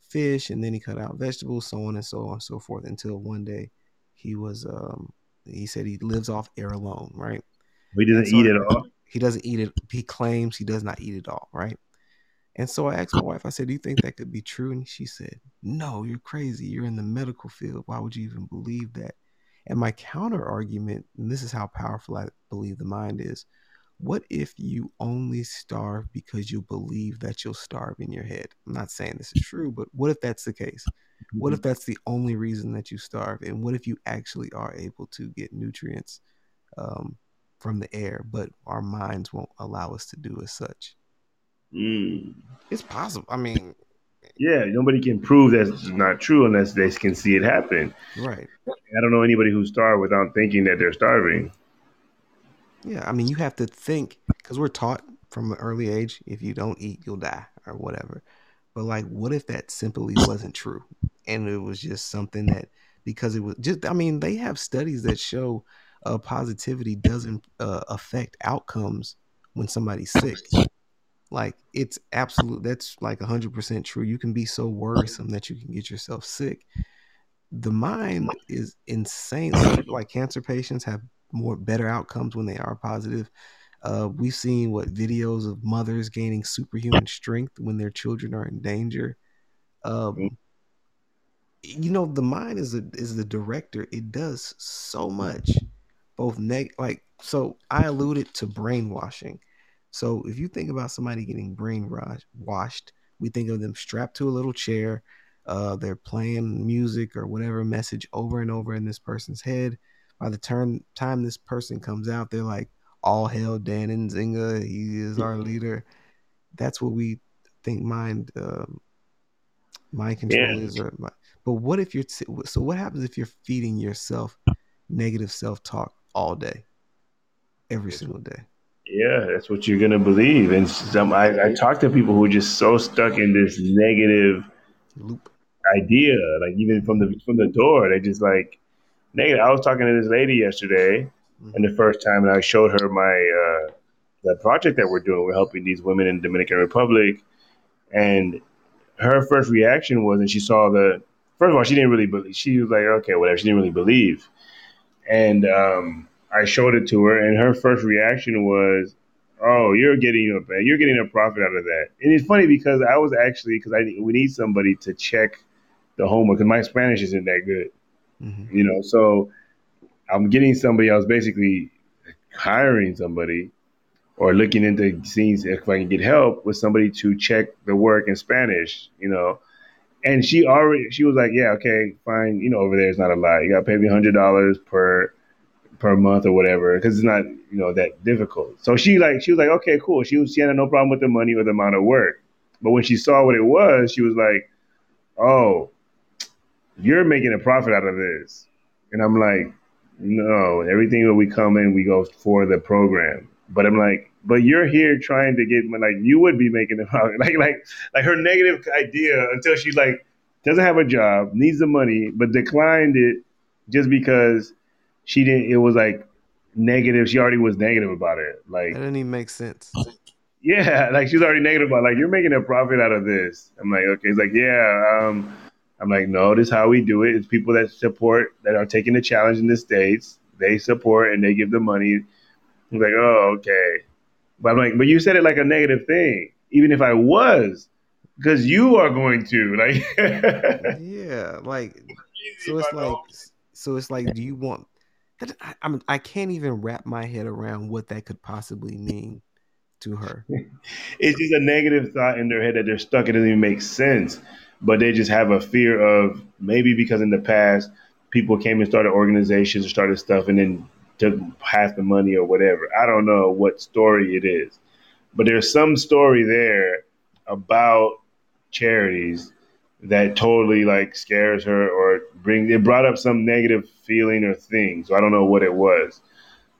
Speaker 1: fish, and then he cut out vegetables, so on and so on and so forth. Until one day, he was um he said he lives off air alone, right?
Speaker 5: He doesn't
Speaker 1: so-
Speaker 5: eat it all.
Speaker 1: He doesn't eat it. He claims he does not eat it all, right? And so I asked my wife, I said, Do you think that could be true? And she said, No, you're crazy. You're in the medical field. Why would you even believe that? And my counter argument, and this is how powerful I believe the mind is what if you only starve because you believe that you'll starve in your head? I'm not saying this is true, but what if that's the case? What if that's the only reason that you starve? And what if you actually are able to get nutrients um, from the air, but our minds won't allow us to do as such?
Speaker 5: Mm.
Speaker 1: It's possible. I mean,
Speaker 5: Yeah, nobody can prove that's not true unless they can see it happen.
Speaker 1: right.
Speaker 5: I don't know anybody who's starved without thinking that they're starving.
Speaker 1: Yeah. I mean, you have to think because we're taught from an early age if you don't eat, you'll die or whatever. But like, what if that simply wasn't true? And it was just something that, because it was just, I mean, they have studies that show uh, positivity doesn't uh, affect outcomes when somebody's sick. Like, it's absolute, that's like 100% true. You can be so worrisome that you can get yourself sick. The mind is insane. Like, like cancer patients have more better outcomes when they are positive. Uh, we've seen what videos of mothers gaining superhuman strength when their children are in danger. Um, you know, the mind is a, is the director. It does so much, both neg like. So I alluded to brainwashing. So if you think about somebody getting brainwashed, we think of them strapped to a little chair. Uh, they're playing music or whatever message over and over in this person's head. By the turn time this person comes out, they're like, "All hail Dan Nzinga, he is our leader." That's what we think mind um, mind control
Speaker 5: Yeah.
Speaker 1: is. Or, but what if you're so? What happens if you're feeding yourself negative self talk all day, every single day?
Speaker 5: Yeah, that's what you're gonna believe. And some I, I talk to people who are just so stuck in this negative
Speaker 1: Loop.
Speaker 5: idea, like even from the from the door, they just like negative. I was talking to this lady yesterday, and the first time, and I showed her my uh, the project that we're doing. We're helping these women in the Dominican Republic, and her first reaction was, and she saw the first of all, she didn't really believe. She was like, okay, whatever. She didn't really believe, and um, I showed it to her, and her first reaction was, "Oh, you're getting a you're getting a profit out of that." And it's funny because I was actually because I we need somebody to check the homework because my Spanish isn't that good,
Speaker 1: Mhm.
Speaker 5: you know. So I'm getting somebody. I was basically hiring somebody or looking into seeing if I can get help with somebody to check the work in Spanish, you know. And she already she was like, yeah, okay, fine, you know, over there it's not a lot. You got to pay me hundred dollars per per month or whatever because it's not you know that difficult. So she like she was like, okay, cool. She was she had no problem with the money or the amount of work, but when she saw what it was, she was like, oh, you're making a profit out of this, and I'm like, no, everything that we come in, we go for the program. But I'm like, but you're here trying to get like you would be making a profit, like like like her negative idea until she's like doesn't have a job, needs the money, but declined it just because she didn't. It was like negative. She already was negative about it. Like
Speaker 1: That didn't even make sense.
Speaker 5: yeah, like she's already negative about like you're making a profit out of this. I'm like, okay. It's like, yeah. Um, I'm like, no, this is how we do it. It's people that support that are taking the challenge in the states. They support and they give the money. I'm like, oh, okay. But I'm like, but you said it like a negative thing. Even if I was, because you are going to like.
Speaker 1: yeah, like so it's like so it's like do you want that I, I'm I can't even wrap my head around what that could possibly mean to her.
Speaker 5: it's just a negative thought in their head that they're stuck. It doesn't even make sense. But they just have a fear of maybe because in the past people came and started organizations and started stuff and then took half the money or whatever. I don't know what story it is. but there's some story there about charities that totally like scares her or bring it brought up some negative feeling or thing. So I don't know what it was,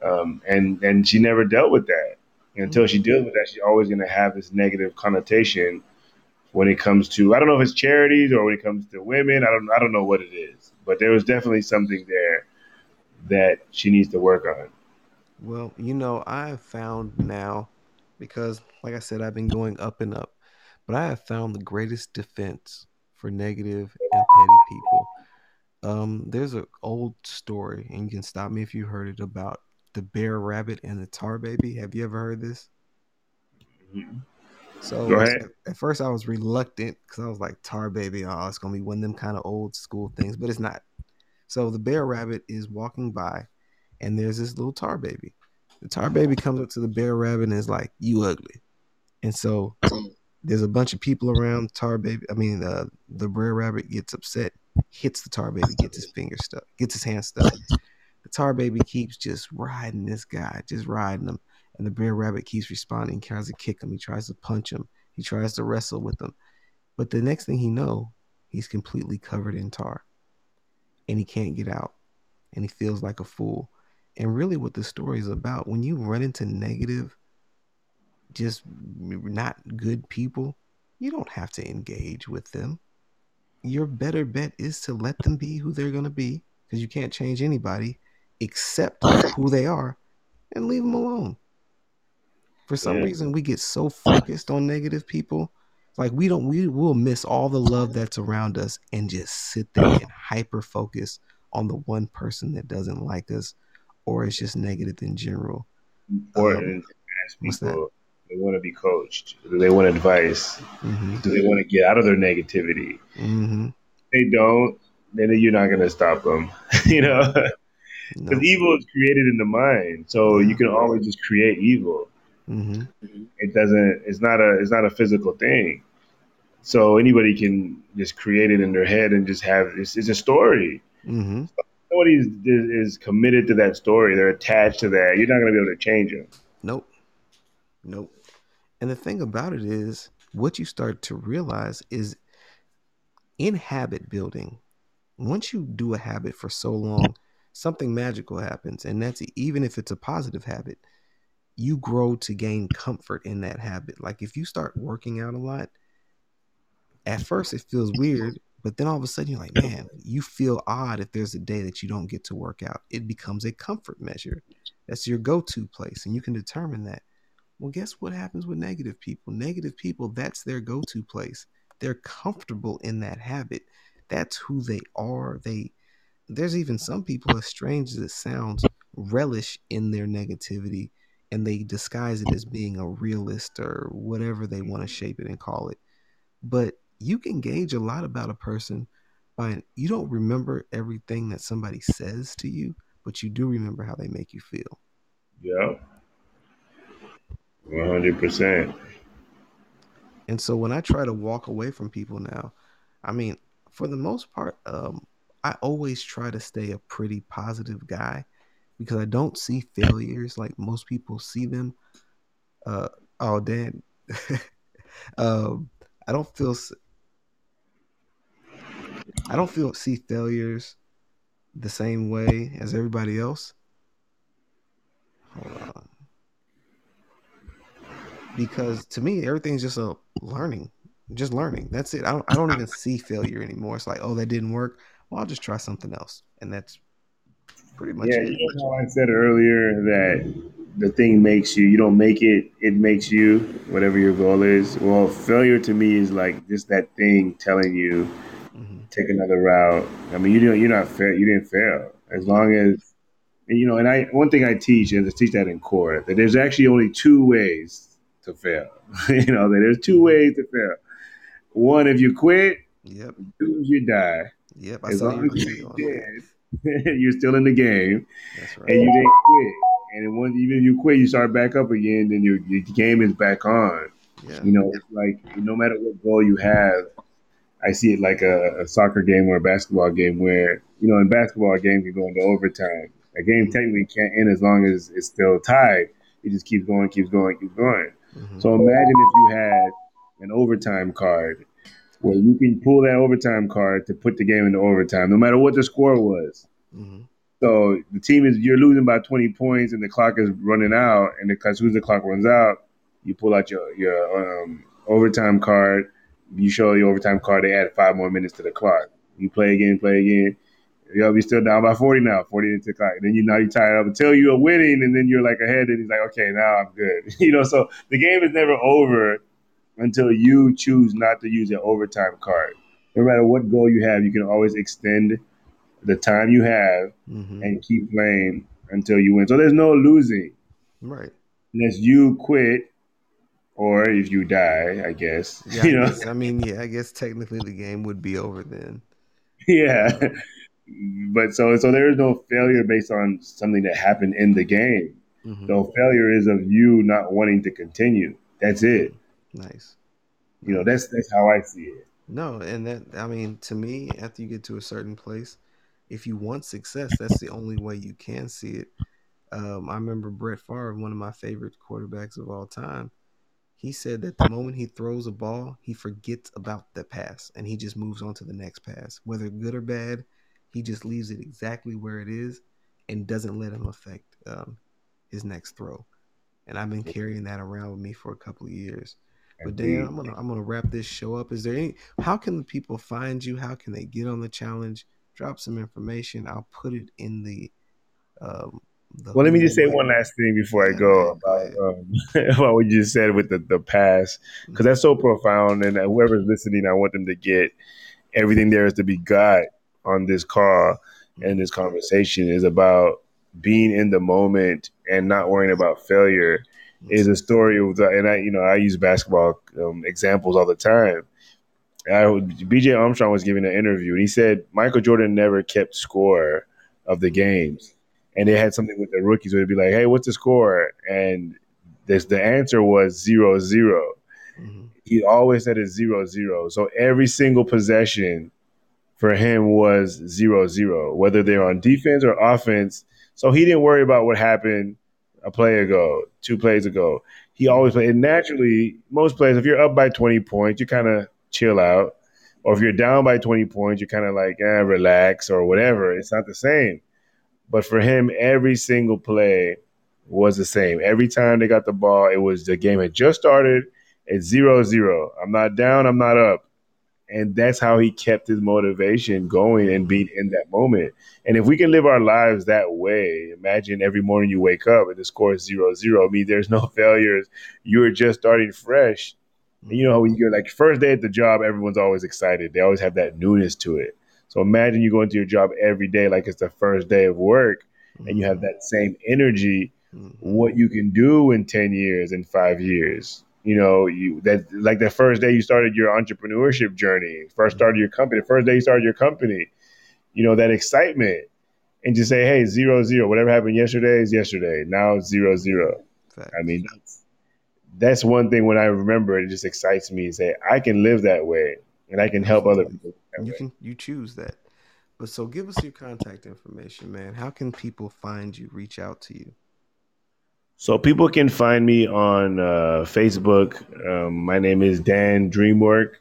Speaker 5: um, and and she never dealt with that. And until she deals with that, she's always going to have this negative connotation when it comes to I don't know if it's charities or when it comes to women. I don't I don't know what it is, but there was definitely something there that she needs to work on.
Speaker 1: Well, you know, I have found now because, like I said, I've been going up and up, but I have found the greatest defense for negative and petty people. Um, there's an old story, and you can stop me if you heard it about the Brer Rabbit and the tar baby. Have you ever heard this? So
Speaker 5: Go ahead.
Speaker 1: at, at first I was reluctant because I was like, tar baby, oh, it's gonna be one of them kind of old school things, but it's not. So the Brer Rabbit is walking by, and there's this little tar baby. The tar baby comes up to the Brer Rabbit and is like, "You ugly," and so there's a bunch of people around. Tar baby, I mean, uh, the Brer Rabbit gets upset, hits the tar baby, gets his finger stuck, gets his hand stuck. The tar baby keeps just riding this guy, just riding him, and the Brer Rabbit keeps responding. He tries to kick him, he tries to punch him, he tries to wrestle with him, but the next thing he know, he's completely covered in tar, and he can't get out, and he feels like a fool. And really, what the story is about, when you run into negative, just not good people, you don't have to engage with them. Your better bet is to let them be who they're going to be because you can't change anybody except who they are and leave them alone. For some
Speaker 5: Yeah.
Speaker 1: reason, we get so focused on negative people. Like we don't, we will miss all the love that's around us and just sit there and hyper focus on the one person that doesn't like us or is just negative in general.
Speaker 5: Important um, to ask
Speaker 1: what's that?
Speaker 5: They want to be coached. Do they want advice?
Speaker 1: Mm-hmm.
Speaker 5: Do they want to get out of their negativity?
Speaker 1: Mm-hmm.
Speaker 5: They don't. Then you're not going to stop them. you know,
Speaker 1: No.
Speaker 5: because evil is created in the mind, so
Speaker 1: Yeah.
Speaker 5: you can always just create evil.
Speaker 1: Mm-hmm.
Speaker 5: It doesn't. It's not a. It's not a physical thing. So anybody can just create it in their head and just have. It's, it's a story.
Speaker 1: Mm-hmm.
Speaker 5: Somebody is, is committed to that story. They're attached to that. You're not going to be able to change them.
Speaker 1: Nope. Nope. And the thing about it is, what you start to realize is in habit building, once you do a habit for so long, something magical happens. And that's even if it's a positive habit, you grow to gain comfort in that habit. Like if you start working out a lot, at first it feels weird, but then all of a sudden you're like, man, you feel odd if there's a day that you don't get to work out. It becomes a comfort measure. That's your go to place, and you can determine that. Well, guess what happens with negative people? Negative people, that's their go to place. They're comfortable in that habit. That's who they are. They there's even some people, as strange as it sounds, relish in their negativity and they disguise it as being a realist or whatever they want to shape it and call it. But you can gauge a lot about a person by you don't remember everything that somebody says to you, but you do remember how they make you feel.
Speaker 5: Yeah. One hundred percent.
Speaker 1: And so when I try to walk away from people now, I mean, for the most part, um, I always try to stay a pretty positive guy because I don't see failures like most people see them. Uh, oh, Dan, um, I don't feel, I don't feel see failures the same way as everybody else. Hold on. Because to me, everything's just a learning, just learning. That's it. I don't, I don't even see failure anymore. It's like, oh, that didn't work. Well, I'll just try something else, and that's pretty much
Speaker 5: Yeah,
Speaker 1: it.
Speaker 5: you know I said earlier that the thing makes you. You don't make it; it makes you. Whatever your goal is. Well, failure to me is like just that thing telling you
Speaker 1: hmm
Speaker 5: take another route. I mean, you don't. You're not fair. You didn't fail as long as and, you know. And I one thing I teach and I teach that in core that there's actually only two ways to fail. you know that there's two ways to fail. One, if you quit.
Speaker 1: Yep,
Speaker 5: Two, you die.
Speaker 1: yep. I
Speaker 5: As
Speaker 1: saw
Speaker 5: long as you
Speaker 1: on that.
Speaker 5: you're still in the game.
Speaker 1: That's
Speaker 5: and you didn't quit. And then once even if you quit, you start back up again, then your, your game is back on.
Speaker 1: Yeah,
Speaker 5: You know, it's like no matter what goal you have, I see it like a, a soccer game or a basketball game where, you know, in basketball, a game can go into overtime. A game mm-hmm. technically can't end as long as it's still tied. It just keeps going, keeps going, keeps going.
Speaker 1: Mhm.
Speaker 5: So imagine if you had an overtime card where you can pull that overtime card to put the game into overtime, no matter what the score was.
Speaker 1: Mhm.
Speaker 5: So the team is you're losing by 20 points and the clock is running out, and because soon as the clock runs out, you pull out your your um, overtime card. You show your overtime card. They add five more minutes to the clock. You play again, play again. You'll be still down by 40 now, 40 into the And Then you now you tired up until you're winning, and then you're like ahead, and he's like, okay, now I'm good. you know, so the game is never over until you choose not to use an overtime card. No matter what goal you have, you can always extend the time you have
Speaker 1: Mhm.
Speaker 5: and keep playing until you win. So there's no losing
Speaker 1: Right.
Speaker 5: unless you quit or if you die, I guess.
Speaker 1: Yeah.
Speaker 5: you
Speaker 1: I,
Speaker 5: know,
Speaker 1: guess, I mean, yeah. I guess technically the game would be over then.
Speaker 5: yeah. But so so there is no failure based on something that happened in the game.
Speaker 1: Mhm.
Speaker 5: So failure is of you not wanting to continue. That's it.
Speaker 1: Nice.
Speaker 5: You know, that's that's how I see it.
Speaker 1: No, and that I mean, to me, after you get to a certain place, if you want success, that's the only way you can see it. Um, I remember Brett Favre, one of my favorite quarterbacks of all time. He said that the moment he throws a ball, he forgets about the pass and he just moves on to the next pass, whether good or bad. He just leaves it exactly where it is and doesn't let him affect um, his next throw. And I've been carrying that around with me for a couple of years. But Dan, I'm gonna I'm gonna wrap this show up. Is there any? How can the people find you? How can they get on the challenge? Drop some information. I'll put it in the. Um, the
Speaker 5: Well, let me just say
Speaker 1: Google
Speaker 5: one last thing before I
Speaker 1: Yeah,
Speaker 5: go
Speaker 1: man, go
Speaker 5: about, um, about what you just said with the, the pass, because that's so profound. And whoever's listening, I want them to get everything there is to be got on this call and this conversation is about being in the moment and not worrying about failure. Is a story of the, and I, you know, I use basketball um, examples all the time. I, BJ Armstrong was giving an interview and he said Michael Jordan never kept score of the games and they had something with the rookies where it'd be like, "Hey, what's the score?" And this the answer was zero zero.
Speaker 1: Mhm.
Speaker 5: He always said it's zero zero. So every single possession for him was zero zero, whether they're on defense or offense. So he didn't worry about what happened a play ago, two plays ago. He always played. And naturally, most players, if you're up by 20 points, you kind of chill out. Or if you're down by 20 points, you're kind of like, eh, relax or whatever. It's not the same. But for him, every single play was the same. Every time they got the ball, it was the game had just started. It's zero zero. I'm not down. I'm not up. And that's how he kept his motivation going and being in that moment. And if we can live our lives that way, imagine every morning you wake up and the score is zero zero. I mean, there's no failures. You're just starting fresh. And you know, when you're like first day at the job, everyone's always excited. They always have that newness to it. So imagine you go into your job every day like it's the first day of work and you have that same energy
Speaker 1: Mhm.
Speaker 5: what you can do in 10 years in five years you know you that like the first day you started your entrepreneurship journey first started your company the first day you started your company you know that excitement and just say hey zero zero whatever happened yesterday is yesterday now zero zero
Speaker 1: Facts.
Speaker 5: i mean that's that's one thing when i remember it, it just excites me and say i can live that way and i can help other people
Speaker 1: you
Speaker 5: way.
Speaker 1: can you choose that. But so give us your contact information, man. How can people find you, reach out to you?
Speaker 5: So people can find me on uh, Facebook. Um, my name is Dan Dreamwork.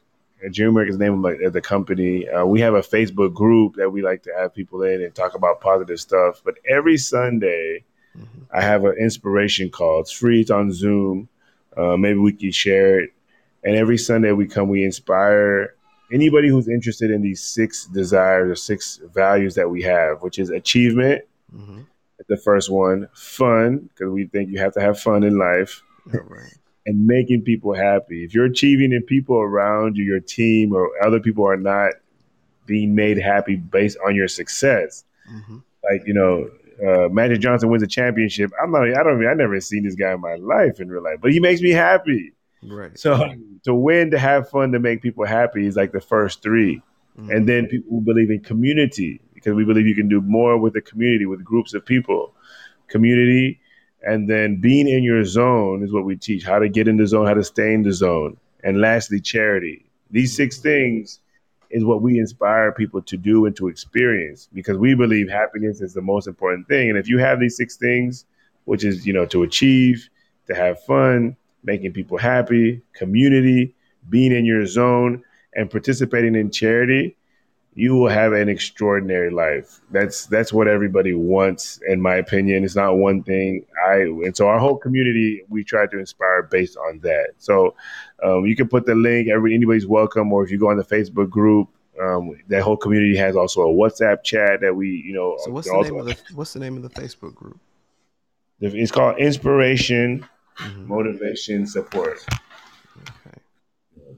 Speaker 5: Dreamwork is the name of my, the company. Uh, we have a Facebook group that we like to have people in and talk about positive stuff. But every Sunday,
Speaker 1: Mhm.
Speaker 5: I have an inspiration call. It's free. It's on Zoom. Uh, maybe we can share it. And every Sunday we come, we inspire anybody who's interested in these six desires or six values that we have, which is achievement,
Speaker 1: Mhm.
Speaker 5: The first one, fun, because we think you have to have fun in life,
Speaker 1: right.
Speaker 5: and making people happy. If you're achieving and people around you, your team or other people are not being made happy based on your success,
Speaker 1: hmm
Speaker 5: like you know, uh, Magic Johnson wins a championship. I'm not. I don't. I never seen this guy in my life in real life, but he makes me happy.
Speaker 1: Right.
Speaker 5: So to win, to have fun, to make people happy is like the first three.
Speaker 1: Mhm.
Speaker 5: And then people who believe in community because we believe you can do more with the community, with groups of people. Community, and then being in your zone is what we teach how to get in the zone, how to stay in the zone. And lastly, charity. These six things is what we inspire people to do and to experience because we believe happiness is the most important thing. And if you have these six things, which is, you know, to achieve, to have fun, making people happy, community, being in your zone, and participating in charity, you will have an extraordinary life. That's that's what everybody wants, in my opinion. It's not one thing. I and so our whole community we try to inspire based on that. So um, you can put the link. Every anybody's welcome, or if you go on the Facebook group, um, that whole community has also a WhatsApp chat that we you know.
Speaker 1: So what's the name of the what's the name of the Facebook group?
Speaker 5: It's called Inspiration,
Speaker 1: Mhm.
Speaker 5: Motivation, Support.
Speaker 1: Okay.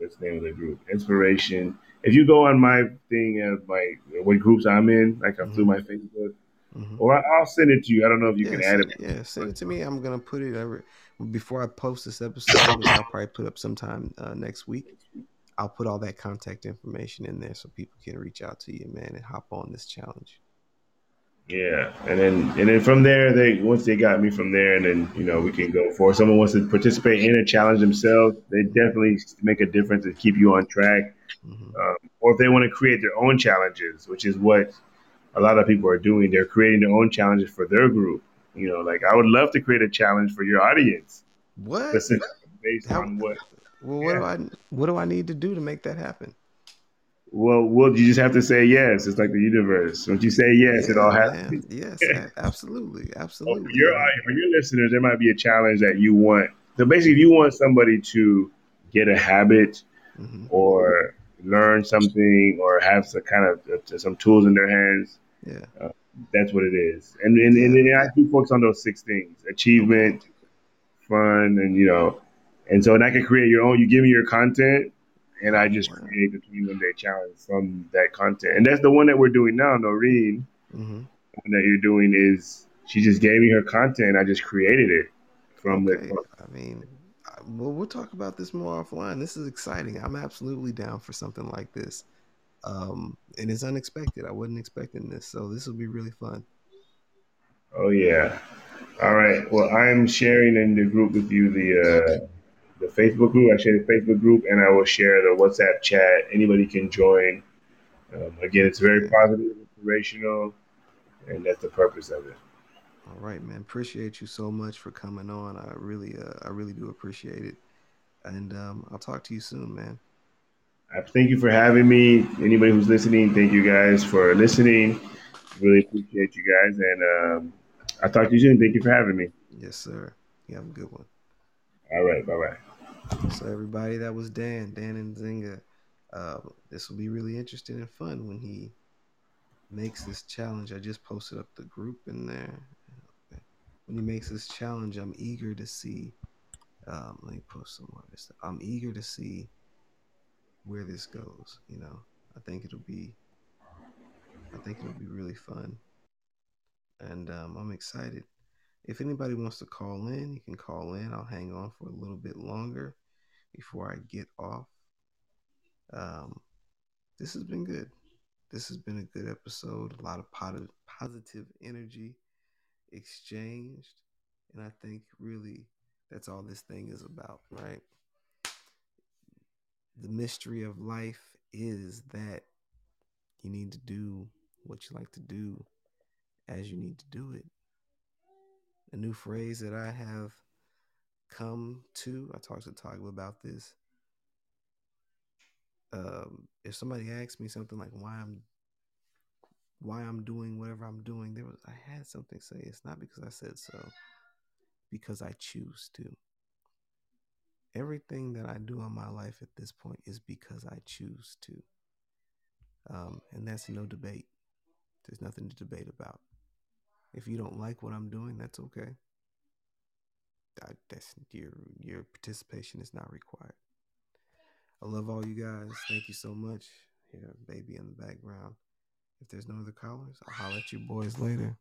Speaker 5: That's the name of the group. Inspiration. If you go on my thing, uh, my what groups I'm in, like uh, through my Facebook,
Speaker 1: Mhm.
Speaker 5: or I- I'll send it to you. I don't know if you
Speaker 1: yeah,
Speaker 5: can add it.
Speaker 1: Yeah, send it to me. I'm gonna put it every before I post this episode, which I'll probably put up sometime uh, next week. I'll put all that contact information in there so people can reach out to you, man, and hop on this challenge.
Speaker 5: Yeah, and then and then from there, they once they got me from there, and then you know we can go for. Someone wants to participate in a challenge themselves, they definitely make a difference and keep you on track.
Speaker 1: hmm
Speaker 5: um, or if they want to create their own challenges, which is what a lot of people are doing. They're creating their own challenges for their group. You know, like I would love to create a challenge for your audience,
Speaker 1: What?
Speaker 5: based
Speaker 1: How-
Speaker 5: on what.
Speaker 1: Well, what do I what do I need to do to make that happen?
Speaker 5: Well, well, you just have to say yes. It's like the universe. Once you say yes, it all happens.
Speaker 1: Yes, absolutely,
Speaker 5: Oh,
Speaker 1: absolutely.
Speaker 5: for your for your listeners, there might be a challenge that you want. So basically, if you want somebody to get a habit
Speaker 1: Mhm.
Speaker 5: or learn something or have some kind of uh, some tools in their hands,
Speaker 1: Yeah.
Speaker 5: that's what it is. And and, and, and I do focus on those six things: achievement, fun, and you know. And so, and I can create your own. You give me your content, and I just
Speaker 1: Wow.
Speaker 5: create the 21 day challenge from that content. And that's the one that we're doing now, Noreen.
Speaker 1: hmm
Speaker 5: The one that you're doing is she just gave me her content. I just created it from
Speaker 1: Okay.
Speaker 5: the.
Speaker 1: I mean, I- well, we'll talk about this more offline. This is exciting. I'm absolutely down for something like this. Um, and it's unexpected. I wasn't expecting this, so this will be really fun.
Speaker 5: Oh yeah. All right. Well, I'm sharing in the group with you the uh, the Facebook group. I share the Facebook group, and I will share the WhatsApp chat. Anybody can join. Um, again, it's very positive, inspirational, and that's the purpose of it.
Speaker 1: All right, man. Appreciate you so much for coming on. I really, uh, I really do appreciate it. And um, I'll talk to you soon, man.
Speaker 5: I thank you for having me. Anybody who's listening, thank you guys for listening. Really appreciate you guys, and um, I'll talk to you soon. Thank you for having me.
Speaker 1: Yes, sir. You have a good one.
Speaker 5: All right. Bye bye.
Speaker 1: So everybody, that was Dan, Dan Nzinga. Uh, this will be really interesting and fun when he makes this challenge. I just posted up the group in there. When he makes this challenge, I'm eager to see. Um, let me post some more. I'm eager to see where this goes. You know, I think it'll be. I think it'll be really fun, and um, I'm excited. If anybody wants to call in, you can call in. I'll hang on for a little bit longer before I get off. Um, this has been good. This has been a good episode. A lot of positive, positive energy exchanged, and I think really that's all this thing is about, right? The mystery of life is that you need to do what you like to do as you need to do it. A new phrase that I have come to, I talked to Toggle about this. Um, if somebody asks me something like why I'm why I'm doing whatever I'm doing, there was I had something say. It's not because I said so, because I choose to. Everything that I do in my life at this point is because I choose to. Um, and that's no debate. There's nothing to debate about. If you don't like what I'm doing, that's okay. That's your your participation is not required. I love all you guys. Thank you so much. Here, baby in the background. If there's no other callers, I'll holler at you boys later.